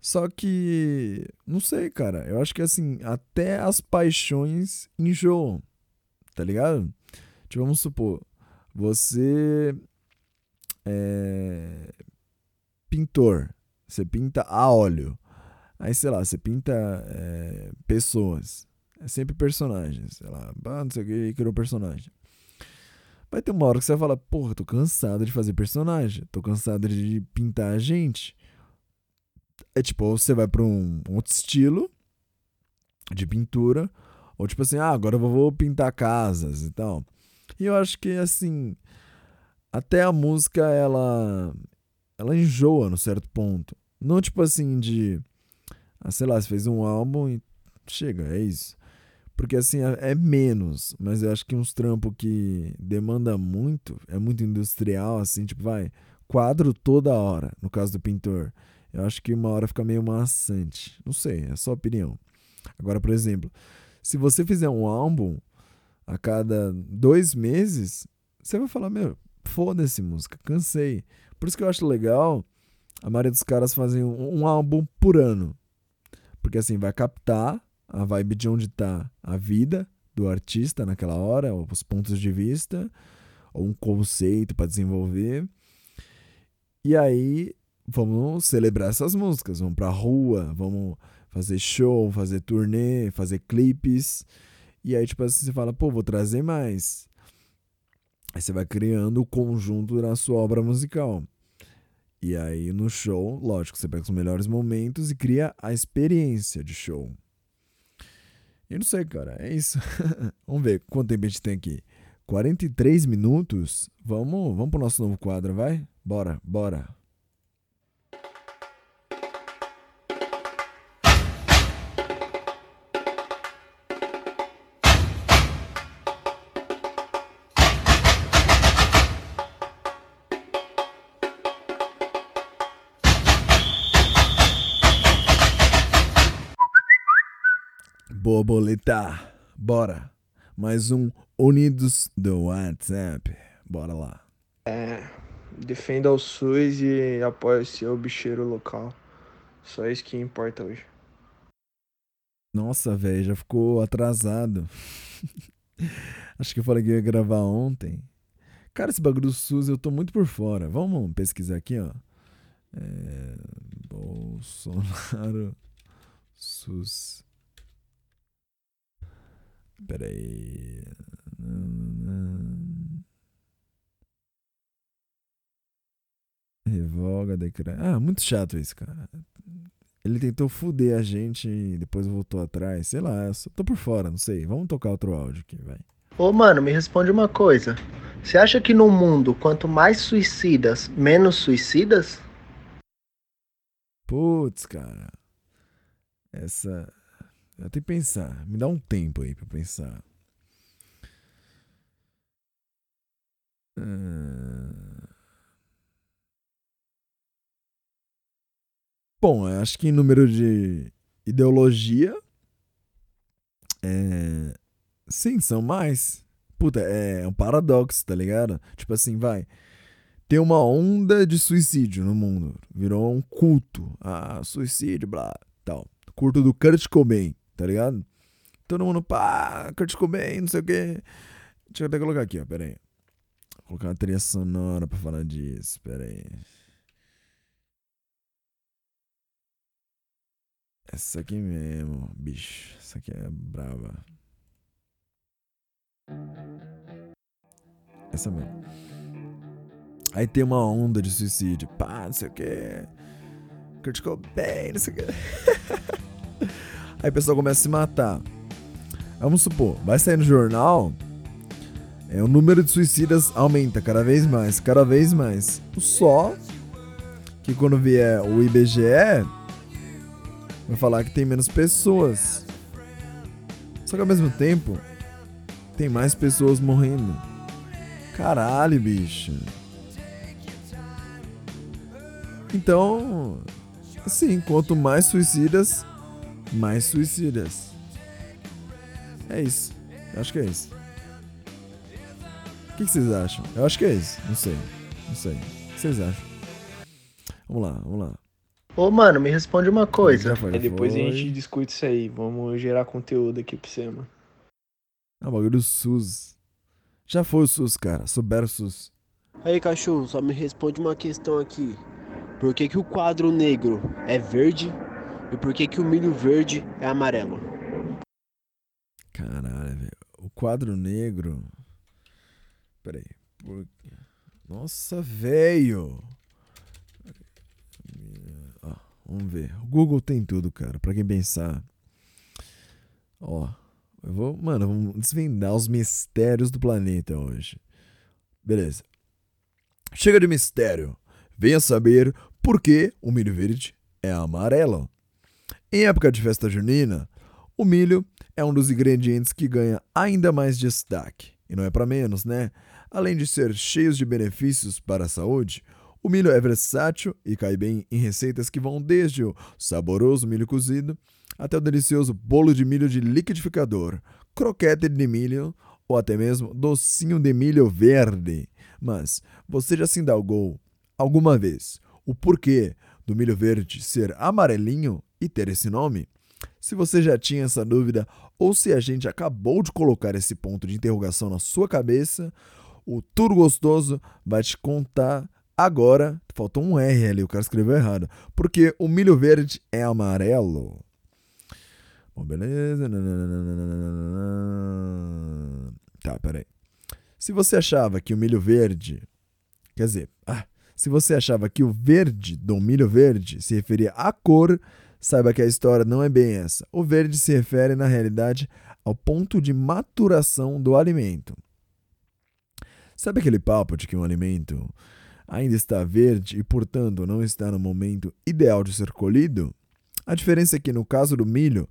Só que, não sei, cara. Eu acho que assim, até as paixões enjoam. Tá ligado? Tipo, vamos supor, você é pintor. Você pinta a óleo. Aí, sei lá, você pinta é, pessoas. É sempre personagens. Sei lá, ah, não sei o que, criou personagem. Vai ter uma hora que você vai falar, porra, tô cansado de fazer personagem. Tô cansado de pintar a gente. É tipo, ou você vai pra um outro estilo de pintura. Ou tipo assim, ah, agora eu vou pintar casas e tal. E eu acho que, assim, até a música, ela ela enjoa no certo ponto. Não tipo assim de, ah, sei lá, você fez um álbum e chega, é isso. Porque assim, é, é menos, mas eu acho que uns trampos que demanda muito, é muito industrial, assim, tipo, vai, quadro toda hora, no caso do pintor. Eu acho que uma hora fica meio maçante. Não sei, é só opinião. Agora, por exemplo, se você fizer um álbum a cada dois meses, você vai falar, meu, foda-se música, cansei. Por isso que eu acho legal a maioria dos caras fazem um, um álbum por ano. Porque assim, vai captar a vibe de onde tá a vida do artista naquela hora, os pontos de vista, ou um conceito para desenvolver. E aí vamos celebrar essas músicas, vamos pra rua, vamos fazer show, fazer turnê, fazer clipes. E aí, tipo assim, você fala, pô, vou trazer mais. Aí você vai criando o conjunto da sua obra musical. E aí no show, lógico, você pega os melhores momentos e cria a experiência de show. E não sei, cara, é isso. vamos ver quanto tempo a gente tem aqui. 43 minutos. Vamos, vamos pro nosso novo quadro, vai? Bora, bora. Borboleta, bora. Mais um Unidos do WhatsApp. Bora lá. Defenda o SUS e apoie o seu bicheiro local. Só isso que importa hoje. Nossa, velho, já ficou atrasado. Acho que eu falei que ia gravar ontem. Cara, esse bagulho do SUS eu tô muito por fora. Vamos pesquisar aqui, ó. É, Bolsonaro SUS. Peraí. Revoga decreto. Ah, muito chato isso, cara. Ele tentou fuder a gente e depois voltou atrás. Sei lá, eu só tô por fora, não sei. Vamos tocar outro áudio aqui, vai. Ô, mano, me responde uma coisa. Você acha que no mundo, quanto mais suicidas, menos suicidas? Putz, cara. Essa. Que pensar. Me dá um tempo aí pra pensar. Ah. Bom, acho que em número de ideologia. É. Sim, são mais. Puta, é um paradoxo, tá ligado? Tipo assim, vai. Tem uma onda de suicídio no mundo. Virou um culto. Ah, suicídio, blá, tal. Culto do Kurt Cobain, tá ligado? Todo mundo, pá, Kurt Cobain, não sei o quê. Deixa eu até colocar aqui, ó, pera aí. Vou colocar uma trilha sonora pra falar disso, pera aí. Essa aqui mesmo, bicho. Essa aqui é brava. Essa mesmo. Aí tem uma onda de suicídio. Pá, não sei o que. Kurt Cobain, não sei o que. Aí o pessoal começa a se matar. Vamos supor, vai sair no jornal. É, o número de suicidas aumenta cada vez mais, cada vez mais. Só que quando vier o IBGE, vai falar que tem menos pessoas. Só que ao mesmo tempo, tem mais pessoas morrendo. Caralho, bicho. Então, assim, quanto mais suicidas, mais suicidas. É isso. Eu acho que é isso. O que, que vocês acham? Eu acho que é isso. Não sei. Não sei. O que vocês acham? Vamos lá, vamos lá. Ô, mano, me responde uma coisa. Foi, Aí depois foi. a gente discute isso aí. Vamos gerar conteúdo aqui pra você, mano. Ah, o bagulho do SUS. Já foi o SUS, cara. Souberam o SUS. Aí, cachorro, só me responde uma questão aqui. Por que, que o quadro negro é verde e por que, que o milho verde é amarelo? Caralho, velho. O quadro negro. Peraí. Por... Nossa, velho. Vamos ver. O Google tem tudo, cara. Pra quem pensar. Ó. Eu vou. Mano, vamos desvendar os mistérios do planeta hoje. Beleza. Chega de mistério. Venha saber por que o milho verde é amarelo. Em época de festa junina, o milho é um dos ingredientes que ganha ainda mais destaque. E não é para menos, né? Além de ser cheio de benefícios para a saúde, o milho é versátil e cai bem em receitas que vão desde o saboroso milho cozido até o delicioso bolo de milho de liquidificador, croquete de milho ou até mesmo docinho de milho verde. Mas você já se indagou alguma vez o porquê do milho verde ser amarelinho e ter esse nome? Se você já tinha essa dúvida ou se a gente acabou de colocar esse ponto de interrogação na sua cabeça, o Tudo Gostoso vai te contar agora. Faltou um R ali, o cara escreveu errado. Porque o milho verde é amarelo. Bom, beleza. Tá, peraí. Se você achava que o milho verde. Quer dizer, ah, se você achava que o verde do milho verde se referia à cor, saiba que a história não é bem essa. O verde se refere, na realidade, ao ponto de maturação do alimento. Sabe aquele papo de que um alimento ainda está verde e, portanto, não está no momento ideal de ser colhido? A diferença é que, no caso do milho,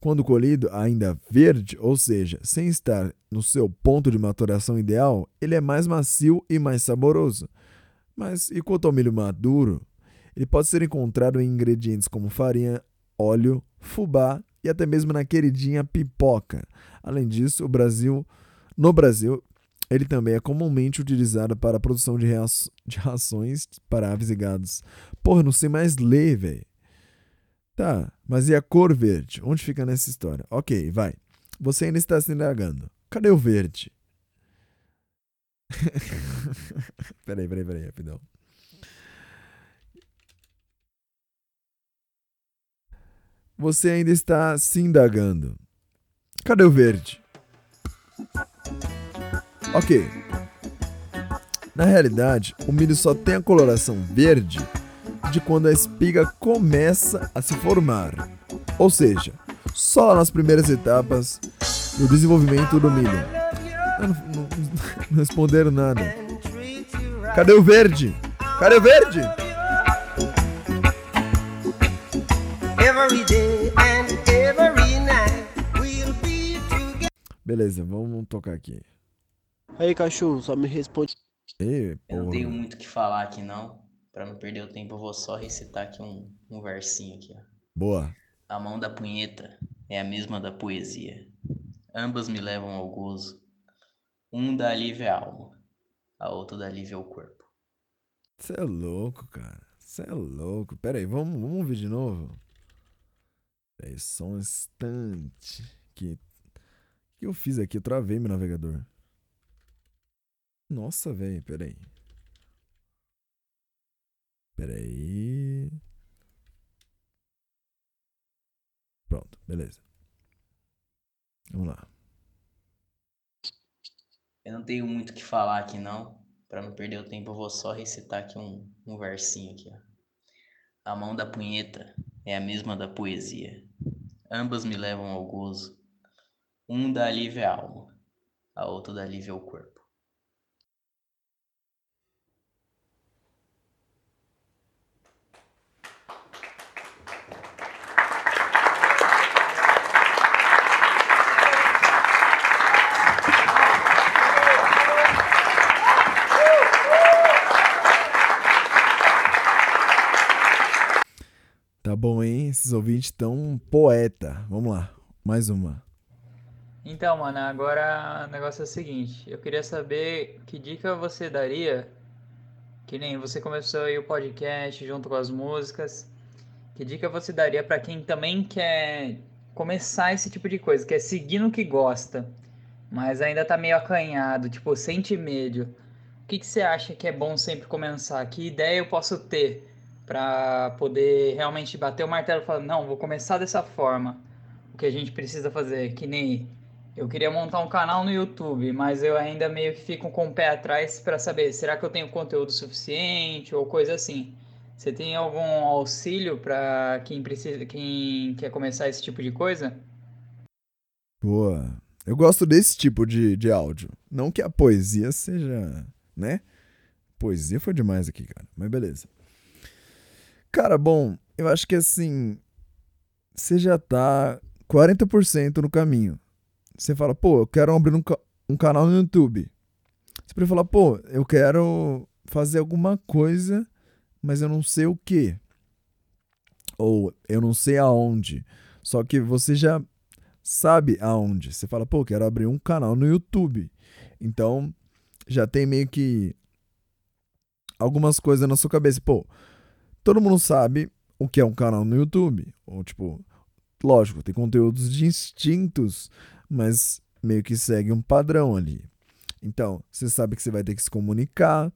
quando colhido ainda verde, ou seja, sem estar no seu ponto de maturação ideal, ele é mais macio e mais saboroso. Mas e quanto ao milho maduro? Ele pode ser encontrado em ingredientes como farinha, óleo, fubá e até mesmo na queridinha pipoca. Além disso, o Brasil, no Brasil, ele também é comumente utilizado para a produção de, de rações para aves e gados. Porra, não sei mais ler, velho. Tá, mas e a cor verde? Onde fica nessa história? Ok, vai. Você ainda está se indagando. Cadê o verde? peraí, peraí, peraí, rapidão. Você ainda está se indagando. Cadê o verde? Ok. Na realidade, o milho só tem a coloração verde de quando a espiga começa a se formar. Ou seja, só nas primeiras etapas do desenvolvimento do milho. Não, não- não responderam nada. Cadê o verde? Cadê o verde? Every day and every night we'll be together. Beleza, vamos tocar aqui. Aí, cachorro, só me responde. Ei, Eu não tenho muito o que falar aqui não. Pra não perder o tempo, eu vou só recitar aqui um, um versinho aqui, ó. Boa. A mão da punheta é a mesma da poesia. Ambas me levam ao gozo. Um dá alívio à alma, a outra dá alívio ao corpo. Você é louco, cara. Você é louco. Pera aí, vamos, vamos ouvir de novo? Aí, só um instante. Que, que eu fiz aqui? Eu travei meu navegador. Nossa, velho, pera aí. Pera aí. Pronto, beleza. Vamos lá. Eu não tenho muito o que falar aqui não. Pra não perder o tempo, eu vou só recitar aqui um, um versinho aqui, ó. A mão da punheta é a mesma da poesia. Ambas me levam ao gozo. Um dá alívio à alma, a outra dá alívio ao corpo. Bom, hein? Esses ouvintes estão poeta. Vamos lá, mais uma. Então, mano, agora o negócio é o seguinte. Eu queria saber que dica você daria, que nem você começou aí o podcast junto com as músicas. Que dica você daria pra quem também quer começar esse tipo de coisa, quer seguir no que gosta, mas ainda tá meio acanhado, tipo, sente medo. O que que você acha que é bom sempre começar? Que ideia eu posso ter pra poder realmente bater o martelo e falar, não, vou começar dessa forma. O que a gente precisa fazer, que nem eu queria montar um canal no YouTube, mas eu ainda meio que fico com o pé atrás para saber, será que eu tenho conteúdo suficiente ou coisa assim. Você tem algum auxílio para quem precisa, quem quer começar esse tipo de coisa? Boa. Eu gosto desse tipo de, de áudio. Não que a poesia seja, né? Poesia foi demais aqui, cara. Mas beleza. Cara, bom, eu acho que assim, você já tá 40% no caminho. Você fala, pô, eu quero abrir um, um canal no YouTube. Você pode falar, pô, eu quero fazer alguma coisa, mas eu não sei o que. Ou eu não sei aonde. Só que você já sabe aonde. Você fala, pô, quero abrir um canal no YouTube. Então, já tem meio que algumas coisas na sua cabeça. Pô, todo mundo sabe o que é um canal no YouTube. Ou, tipo, lógico, tem conteúdos distintos, mas meio que segue um padrão ali. Então, você sabe que você vai ter que se comunicar,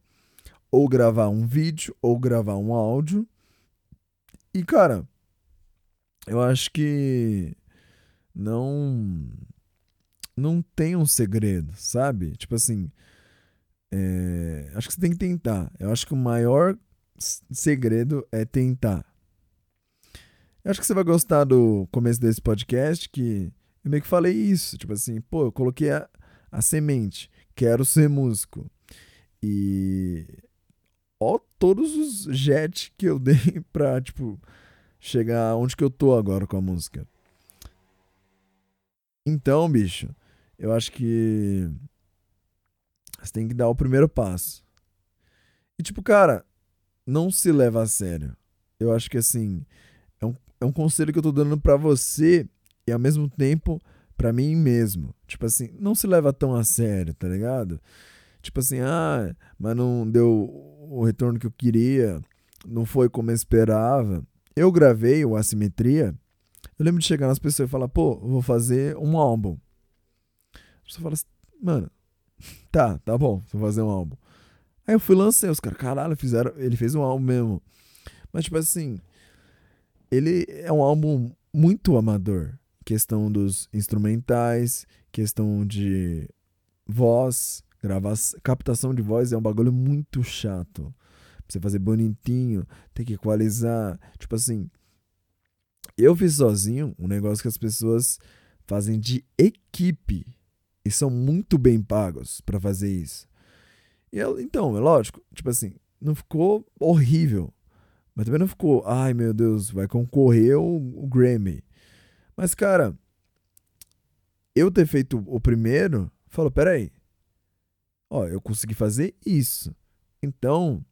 ou gravar um vídeo, ou gravar um áudio. E, cara, eu acho que não não tem um segredo, sabe? Tipo assim, é, acho que você tem que tentar. Eu acho que o maior segredo é tentar. Eu acho que você vai gostar do começo desse podcast, que eu meio que falei isso. Tipo assim, pô, eu coloquei a, a semente. Quero ser músico. E. Ó, todos os jet que eu dei pra, tipo, chegar onde que eu tô agora com a música. Então, bicho, eu acho que você tem que dar o primeiro passo. E tipo, cara, não se leva a sério. Eu acho que assim, é um, é um conselho que eu tô dando pra você e ao mesmo tempo pra mim mesmo. Tipo assim, não se leva tão a sério, tá ligado? Tipo assim, ah, mas não deu o retorno que eu queria, não foi como eu esperava. Eu gravei o Assimetria. Eu lembro de chegar nas pessoas e falar, pô, vou fazer um álbum. A pessoa fala assim, mano, tá, tá bom, vou fazer um álbum. Aí eu fui lancei, os caras, caralho, fizeram, ele fez um álbum mesmo. Mas, tipo assim, ele é um álbum muito amador. Questão dos instrumentais, questão de voz, gravar, captação de voz é um bagulho muito chato. Pra você fazer bonitinho, tem que equalizar. Tipo assim, eu fiz sozinho um negócio que as pessoas fazem de equipe e são muito bem pagos pra fazer isso. E eu, então, é lógico, tipo assim, não ficou horrível, mas também não ficou, ai meu Deus, vai concorrer o, o Grammy. Mas cara, eu ter feito o primeiro, falou, peraí, ó, eu consegui fazer isso. Então,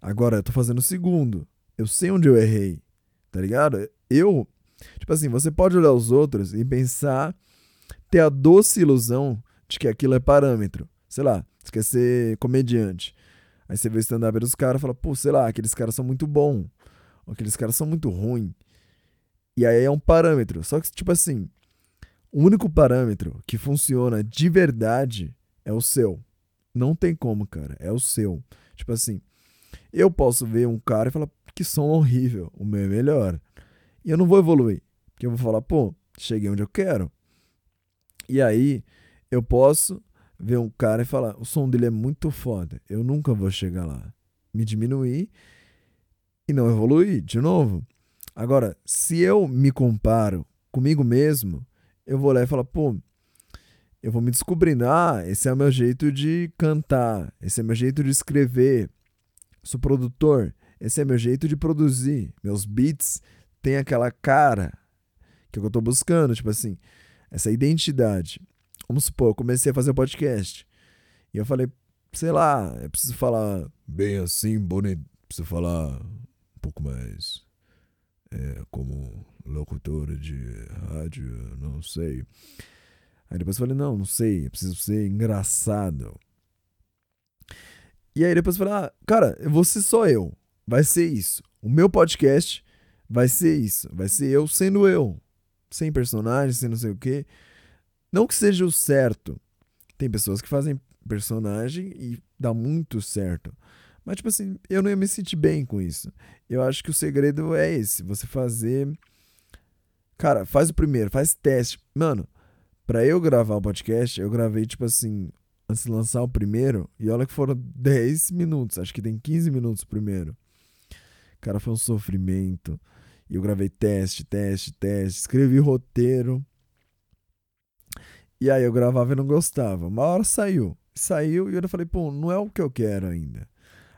agora eu tô fazendo o segundo. Eu sei onde eu errei, tá ligado? Eu, tipo assim, você pode olhar os outros e pensar, ter a doce ilusão de que aquilo é parâmetro. Sei lá, você quer ser comediante. Aí você vê o stand-up dos caras e fala, pô, sei lá, aqueles caras são muito bons. Aqueles caras são muito ruins. E aí é um parâmetro. Só que, tipo assim, o único parâmetro que funciona de verdade é o seu. Não tem como, cara. É o seu. Tipo assim, eu posso ver um cara e falar que som horrível. O meu é melhor. E eu não vou evoluir. Porque eu vou falar, pô, cheguei onde eu quero. E aí eu posso ver um cara e falar, o som dele é muito foda. Eu nunca vou chegar lá. Me diminuir e não evoluir de novo. Agora, se eu me comparo comigo mesmo, eu vou lá e falar, pô, eu vou me descobrindo, ah, esse é o meu jeito de cantar, esse é o meu jeito de escrever. Sou produtor, esse é meu jeito de produzir. Meus beats têm aquela cara que é eu tô buscando, tipo assim, essa identidade. Vamos supor, eu comecei a fazer podcast. E eu falei, sei lá, eu preciso falar bem assim, bonito, preciso falar um pouco mais é, como locutor de rádio, não sei. Aí depois eu falei, não, não sei, eu preciso ser engraçado. E aí depois eu falei, ah, cara, eu vou ser só eu. Vai ser isso. O meu podcast vai ser isso. Vai ser eu sendo eu. Sem personagem, sem não sei o quê. Não que seja o certo. Tem pessoas que fazem personagem e dá muito certo. Mas, tipo assim, eu não ia me sentir bem com isso. Eu acho que o segredo é esse: você fazer. Cara, faz o primeiro, faz teste. Mano, Pra eu gravar o podcast, eu gravei, tipo assim, antes de lançar o primeiro, e olha que foram 10 minutos, acho que tem 15 minutos o primeiro. Cara, foi um sofrimento. E eu gravei teste, teste, teste, escrevi roteiro. E aí eu gravava e não gostava. Uma hora saiu. Saiu e eu falei, pô, não é o que eu quero ainda.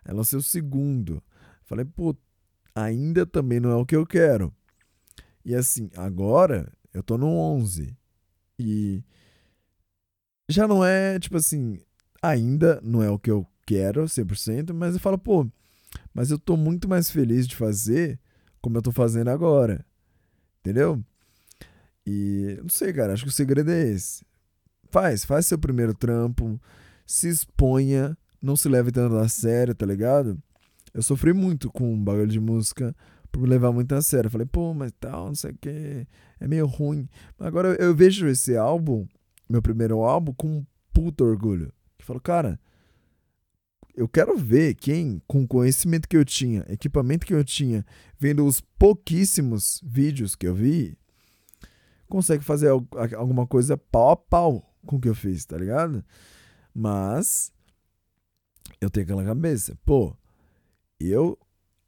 Aí lancei o segundo. Falei, pô, ainda também não é o que eu quero. E assim, agora eu tô no 11. E já não é, tipo assim, ainda não é o que eu quero 100%, mas eu falo, pô, mas eu tô muito mais feliz de fazer como eu tô fazendo agora. Entendeu? E não sei, cara, acho que o segredo é esse. Faz, faz seu primeiro trampo, se exponha, não se leve tanto a sério, tá ligado? Eu sofri muito com um bagulho de música por me levar muito a sério. Falei, pô, mas tal, não sei o que, é meio ruim. Agora eu vejo esse álbum, meu primeiro álbum, com um puto orgulho. Que falo, cara, eu quero ver quem, com o conhecimento que eu tinha, equipamento que eu tinha, vendo os pouquíssimos vídeos que eu vi, consegue fazer alguma coisa pau a pau com o que eu fiz, tá ligado? Mas eu tenho aquela cabeça, pô, eu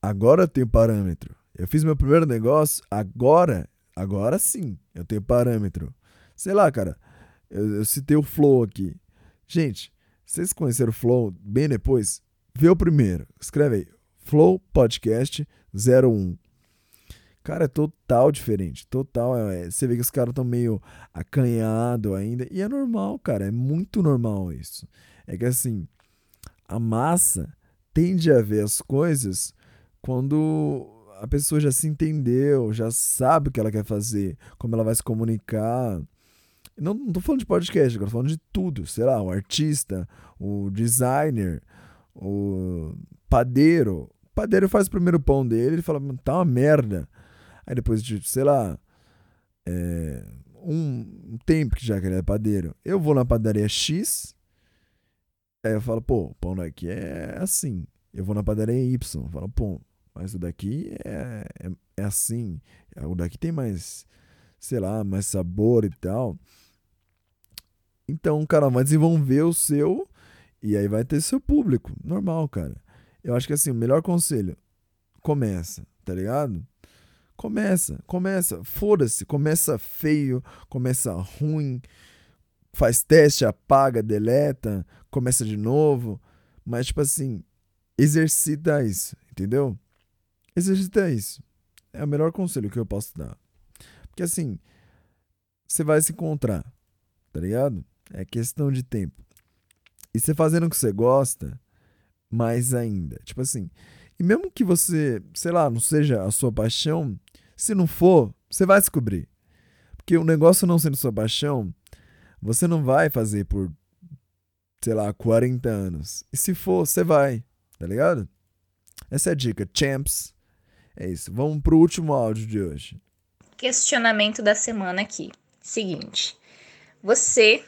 agora tenho parâmetro. Eu fiz meu primeiro negócio, agora, agora sim, eu tenho parâmetro. Sei lá, cara, eu, eu citei o Flow aqui. Gente, vocês conheceram o Flow bem depois? Vê o primeiro, escreve aí, Flow Podcast 01. Cara, é total diferente, total. É, você vê que os caras estão meio acanhado ainda. E é normal, cara, é muito normal isso. É que assim, a massa tende a ver as coisas quando a pessoa já se entendeu, já sabe o que ela quer fazer, como ela vai se comunicar. Não, não tô falando de podcast, agora tô falando de tudo. Sei lá, o artista, o designer, o padeiro. O padeiro faz o primeiro pão dele, ele fala, tá uma merda. Aí depois de, sei lá, é, um tempo que já que ele é padeiro, eu vou na padaria X, aí eu falo, pô, o pão daqui é assim. Eu vou na padaria Y, eu falo, pô, mas o daqui é, é, é assim. O daqui tem mais, sei lá, mais sabor e tal. Então, cara, vai desenvolver o seu e aí vai ter seu público. Normal, cara. Eu acho que assim, o melhor conselho, começa, tá ligado? Começa, começa, foda-se, começa feio, começa ruim, faz teste, apaga, deleta, começa de novo, mas tipo assim, exercita isso, entendeu? Exercita isso. É o melhor conselho que eu posso dar. Porque assim, você vai se encontrar, tá ligado? É questão de tempo. E você fazendo o que você gosta, mais ainda. Tipo assim. E mesmo que você, sei lá, não seja a sua paixão, se não for, você vai descobrir. Porque o negócio não sendo sua paixão, você não vai fazer por, sei lá, 40 anos. E se for, você vai, tá ligado? Essa é a dica, champs. É isso. Vamos pro último áudio de hoje. Questionamento da semana aqui. Seguinte. Você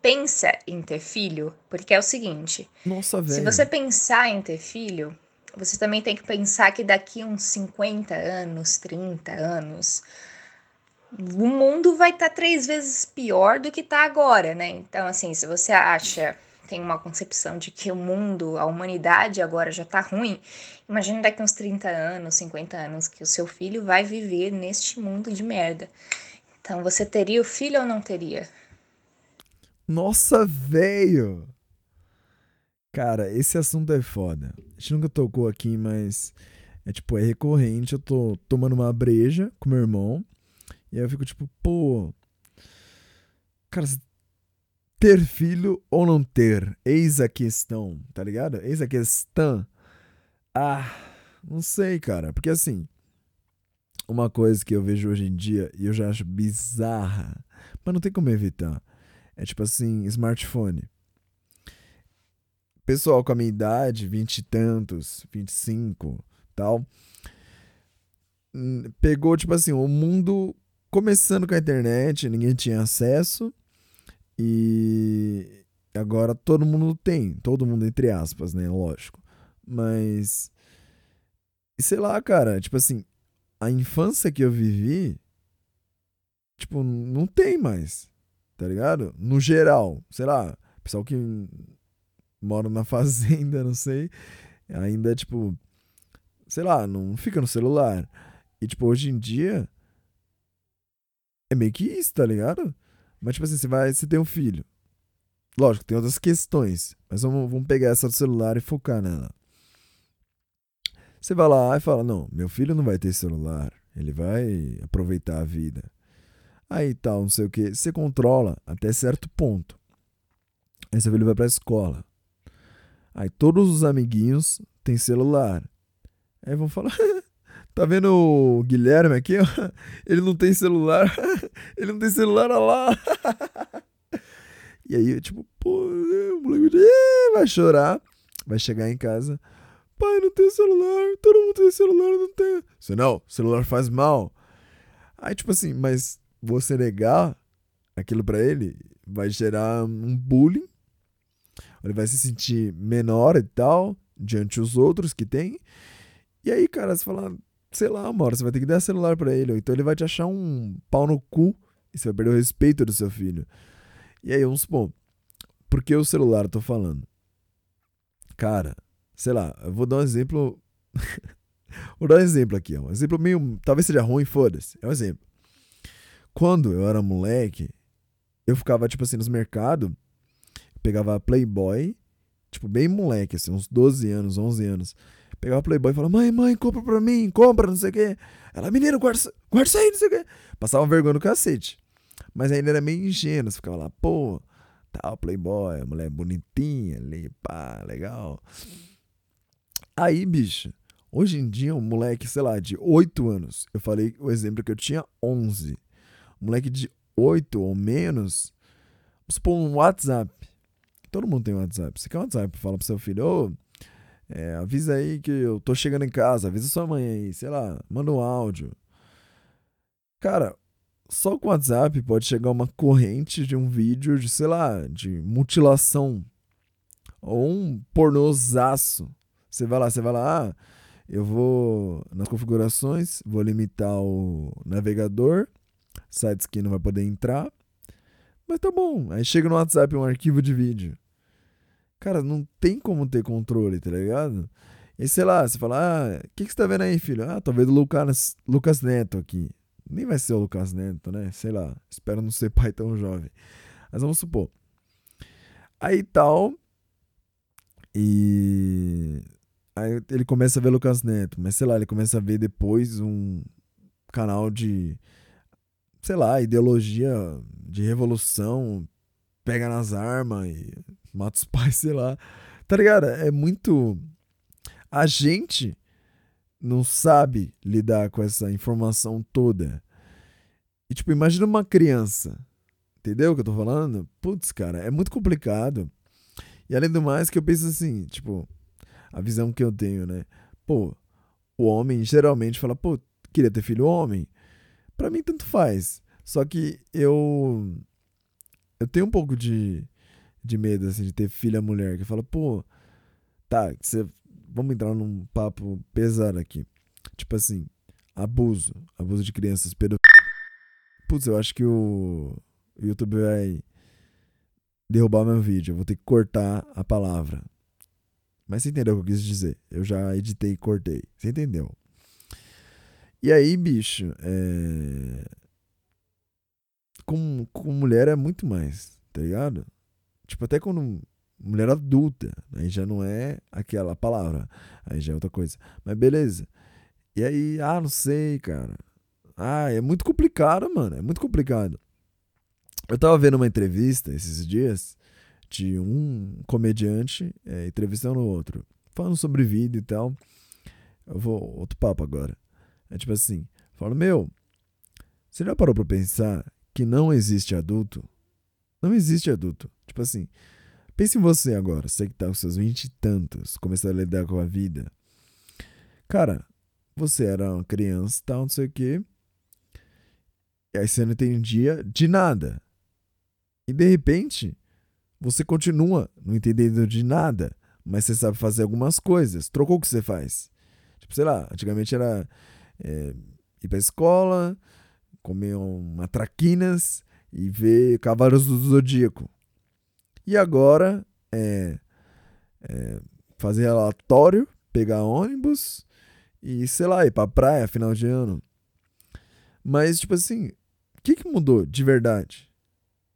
pensa em ter filho? Porque é o seguinte: Nossa, se velho. você pensar em ter filho, você também tem que pensar que daqui uns 50 anos, 30 anos, o mundo vai estar três vezes pior do que está agora, né? Então, assim, se você acha, tem uma concepção de que o mundo, a humanidade agora já tá ruim, imagine daqui uns 30 anos, 50 anos, que o seu filho vai viver neste mundo de merda. Então, você teria o filho ou não teria? Nossa, velho! Cara, esse assunto é foda. A gente nunca tocou aqui, mas é tipo, é recorrente. Eu tô tomando uma breja com meu irmão. E aí eu fico tipo, pô. Cara, ter filho ou não ter? Eis a questão, tá ligado? Eis a questão. Ah, não sei, cara. Porque assim, uma coisa que eu vejo hoje em dia e eu já acho bizarra, mas não tem como evitar. É tipo assim, smartphone. Pessoal com a minha idade, vinte e tantos, 25, tal, hum, pegou tipo assim, o mundo começando com a internet, ninguém tinha acesso e agora todo mundo tem, todo mundo entre aspas, né, lógico. Mas e sei lá, cara, tipo assim, a infância que eu vivi tipo, não tem mais tá ligado? No geral, sei lá, pessoal que mora na fazenda, não sei, ainda, tipo, sei lá, não fica no celular. E, tipo, hoje em dia, é meio que isso, tá ligado? Mas, tipo assim, você vai, você tem um filho. Lógico, tem outras questões, mas vamos, vamos pegar essa do celular e focar nela. Você vai lá e fala: Não, meu filho não vai ter celular, ele vai aproveitar a vida aí tal, não sei o que. Você controla até certo ponto. Aí seu filho vai pra escola. Aí todos os amiguinhos têm celular. Aí vão falar. tá vendo o Guilherme aqui? Ele não tem celular. Ele não tem celular, olha lá. e aí, tipo, pô, o moleque vai chorar. Vai chegar em casa. Pai, não tem celular. Todo mundo tem celular, não tem. Você não, celular faz mal. Aí, tipo assim, mas você negar aquilo para ele vai gerar um bullying. Ele vai se sentir menor e tal, diante dos outros que tem. E aí, cara, você fala, sei lá, hora você vai ter que dar celular para ele. Ou então ele vai te achar um pau no cu e você vai perder o respeito do seu filho. E aí, vamos supor, por que o celular eu tô falando? Cara, sei lá, eu vou dar um exemplo. vou dar um exemplo aqui. Um exemplo meio. Talvez seja ruim, foda-se. É um exemplo. Quando eu era moleque, eu ficava, tipo assim, nos mercados, pegava Playboy, tipo, bem moleque, assim, uns 12 anos, 11 anos. Pegava Playboy e falava, mãe, mãe, compra pra mim, compra, não sei o quê. Ela, menino, guarda, guarda isso aí, não sei o quê. Passava vergonha no cacete. Mas ainda era meio ingênuo, você ficava lá, pô, tal, Playboy, mulher bonitinha ali, pá, legal. Aí, bicho, hoje em dia, um moleque, sei lá, de 8 anos, eu falei o exemplo que eu tinha 11 um moleque de 8 ou menos, vamos supor um WhatsApp. Todo mundo tem WhatsApp. Você quer um WhatsApp? Fala pro seu filho, ô, é, avisa aí que eu tô chegando em casa, avisa sua mãe aí, sei lá, manda um áudio. Cara, só com o WhatsApp pode chegar uma corrente de um vídeo de, sei lá, de mutilação. Ou um pornozaço. Você vai lá, você vai lá, ah, eu vou nas configurações, vou limitar o navegador sites que não vai poder entrar. Mas tá bom. Aí chega no WhatsApp um arquivo de vídeo. Cara, não tem como ter controle, tá ligado? E sei lá, você fala, ah, o que, que você tá vendo aí, filho? Ah, vendo o Lucas, Lucas Neto aqui. Nem vai ser o Lucas Neto, né? Sei lá, espero não ser pai tão jovem. Mas vamos supor. Aí tal. E. Aí ele começa a ver Lucas Neto, mas sei lá, ele começa a ver depois um canal de sei lá, ideologia de revolução, pega nas armas e mata os pais, sei lá. Tá ligado? É muito. A gente não sabe lidar com essa informação toda. E, tipo, imagina uma criança. Entendeu o que eu tô falando? Putz, cara, é muito complicado. E além do mais, que eu penso assim, tipo, a visão que eu tenho, né? Pô, o homem geralmente fala, pô, queria ter filho homem. Pra mim, tanto faz. Só que eu. Eu tenho um pouco de, de medo, assim, de ter filha mulher. Que fala, pô, tá, você. Vamos entrar num papo pesado aqui. Tipo assim, abuso. Abuso de crianças, pedofilia. Putz, eu acho que o YouTube vai derrubar meu vídeo. Eu vou ter que cortar a palavra. Mas você entendeu o que eu quis dizer? Eu já editei e cortei. Você entendeu? E aí, bicho, é... com, com mulher é muito mais, tá ligado? Tipo, até quando mulher adulta, aí já não é aquela palavra, aí já é outra coisa. Mas beleza. E aí, ah, não sei, cara. Ah, é muito complicado, mano. É muito complicado. Eu tava vendo uma entrevista esses dias de um comediante é, entrevistando o outro, falando sobre vida e tal. Eu vou. Outro papo agora. É tipo assim: falo, meu, você já parou pra pensar que não existe adulto? Não existe adulto. Tipo assim, pense em você agora, você que tá com seus vinte e tantos, começando a lidar com a vida. Cara, você era uma criança, tal, não sei o quê. E aí você não entendia de nada. E de repente, você continua não entendendo de nada, mas você sabe fazer algumas coisas. Trocou o que você faz. Tipo, sei lá, antigamente era é, ir pra escola, comer uma traquinas e ver Cavaleiros do Zodíaco. E agora é, é fazer relatório, pegar ônibus e, sei lá, ir pra praia final de ano. Mas, tipo assim, o que, que mudou de verdade?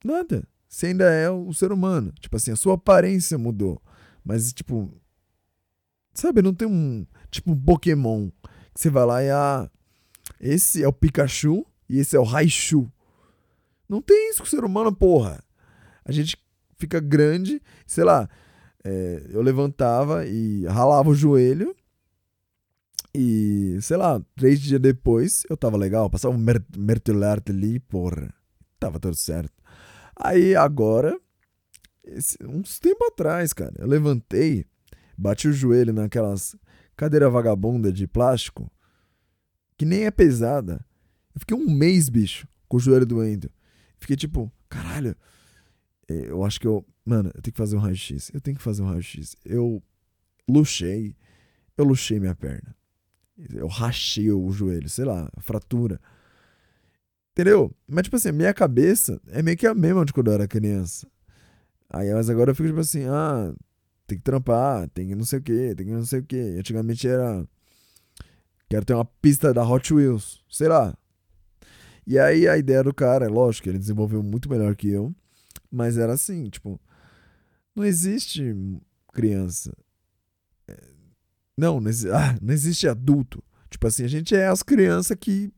Nada. Você ainda é um ser humano. Tipo assim, a sua aparência mudou. Mas, tipo. Sabe, não tem um. Tipo um Pokémon. Você vai lá e. Ah, esse é o Pikachu e esse é o Raichu. Não tem isso com o ser humano, porra. A gente fica grande, sei lá. É, eu levantava e ralava o joelho. E, sei lá, três dias depois eu tava legal. Passava um mer ali, porra. Tava tudo certo. Aí agora, esse, uns tempo atrás, cara, eu levantei, bati o joelho naquelas cadeira vagabunda de plástico, que nem é pesada. Eu fiquei um mês, bicho, com o joelho doendo. Fiquei tipo, caralho, é, eu acho que eu. Mano, eu tenho que fazer um raio-x. Eu tenho que fazer um raio-x. Eu luxei. Eu luxei minha perna. Eu rachei o joelho, sei lá, fratura. Entendeu? Mas, tipo assim, minha cabeça é meio que a mesma de quando eu era criança. Aí, mas agora eu fico tipo assim, ah, tem que trampar, tem que não sei o que, tem que não sei o que. Antigamente era. Quero ter uma pista da Hot Wheels, sei lá. E aí a ideia do cara, é lógico, ele desenvolveu muito melhor que eu, mas era assim, tipo, não existe criança. É, não, não, existe, ah, não existe adulto. Tipo assim, a gente é as crianças que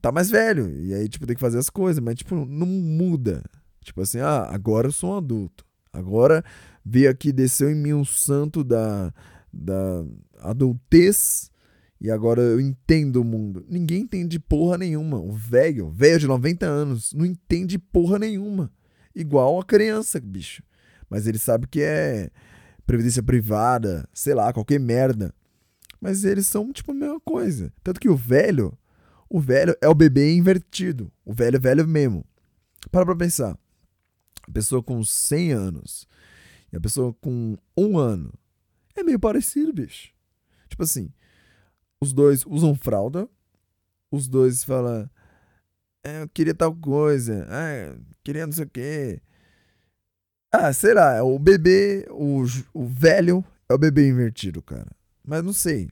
tá mais velho. E aí, tipo, tem que fazer as coisas, mas, tipo, não muda. Tipo assim, ah, agora eu sou um adulto. Agora veio aqui, desceu em mim um santo da, da adultez e agora eu entendo o mundo. Ninguém entende porra nenhuma. O velho, velho de 90 anos, não entende porra nenhuma. Igual a criança, bicho. Mas ele sabe que é previdência privada, sei lá, qualquer merda. Mas eles são, tipo, a mesma coisa. Tanto que o velho, o velho é o bebê invertido. O velho é velho mesmo. Para pra pensar. A pessoa com 100 anos e a pessoa com um ano é meio parecido, bicho. Tipo assim, os dois usam fralda, os dois falam, é, eu queria tal coisa, ah, queria não sei o quê. Ah, sei lá, é o bebê, o, o velho é o bebê invertido, cara. Mas não sei.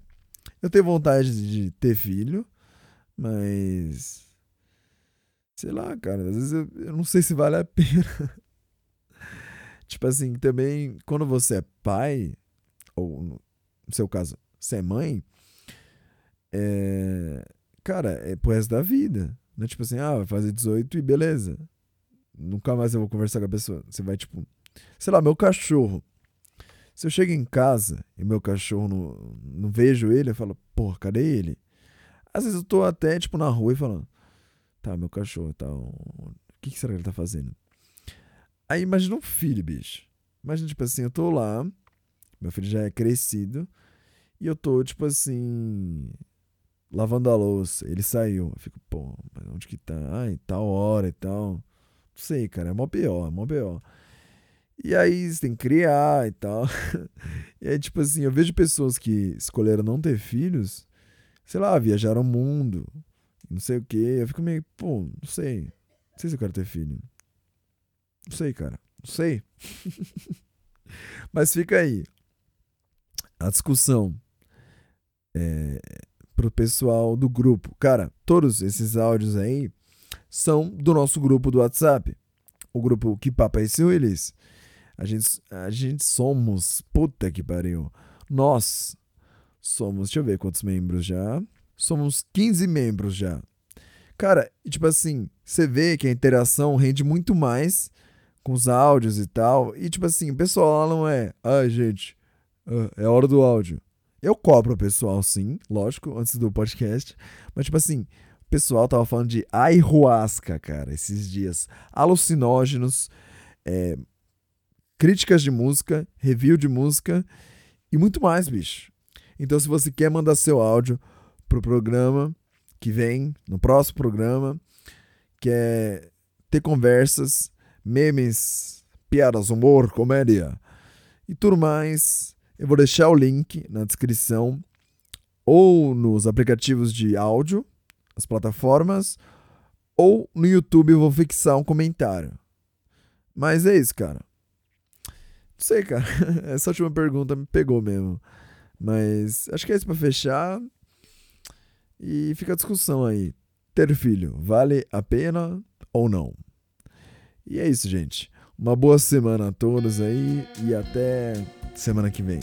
Eu tenho vontade de ter filho. Mas. Sei lá, cara. Às vezes eu, eu não sei se vale a pena. Tipo assim, também, quando você é pai, ou no seu caso, você é mãe, é. Cara, é pro resto da vida. Não é tipo assim, ah, vai fazer 18 e beleza. Nunca mais eu vou conversar com a pessoa. Você vai, tipo, sei lá, meu cachorro. Se eu chego em casa e meu cachorro não, não vejo ele, eu falo, porra, cadê ele? Às vezes eu tô até, tipo, na rua e falando, tá, meu cachorro, tá, o que, que será que ele tá fazendo? Aí imagina um filho, bicho. Imagina, tipo assim, eu tô lá, meu filho já é crescido, e eu tô, tipo assim, lavando a louça. Ele saiu. Eu fico, pô, mas onde que tá? Ai, tal hora e tal. Não sei, cara, é mó pior, é mó pior. E aí você tem que criar e tal. e aí, tipo assim, eu vejo pessoas que escolheram não ter filhos, sei lá, viajaram o mundo, não sei o quê. Eu fico meio, pô, não sei. Não sei se eu quero ter filho. Não sei, cara. Não sei. Mas fica aí. A discussão é, pro pessoal do grupo. Cara, todos esses áudios aí são do nosso grupo do WhatsApp. O grupo Que Papo é esse, Willis? A gente, a gente somos. Puta que pariu. Nós somos. Deixa eu ver quantos membros já. Somos 15 membros já. Cara, tipo assim, você vê que a interação rende muito mais com os áudios e tal. E tipo assim, o pessoal lá não é. Ai, gente, é hora do áudio. Eu cobro o pessoal, sim, lógico, antes do podcast. Mas, tipo assim, o pessoal tava falando de ayahuasca, cara, esses dias. Alucinógenos, é, críticas de música, review de música e muito mais, bicho. Então, se você quer mandar seu áudio pro programa que vem, no próximo programa, quer ter conversas, memes, piadas, humor, comédia e tudo mais eu vou deixar o link na descrição ou nos aplicativos de áudio, as plataformas, ou no YouTube eu vou fixar um comentário. Mas é isso, cara. Não sei, cara. Essa última pergunta me pegou mesmo. Mas acho que é isso pra fechar. E fica a discussão aí. Ter filho vale a pena ou não? E é isso, gente. Uma boa semana a todos aí e até semana que vem.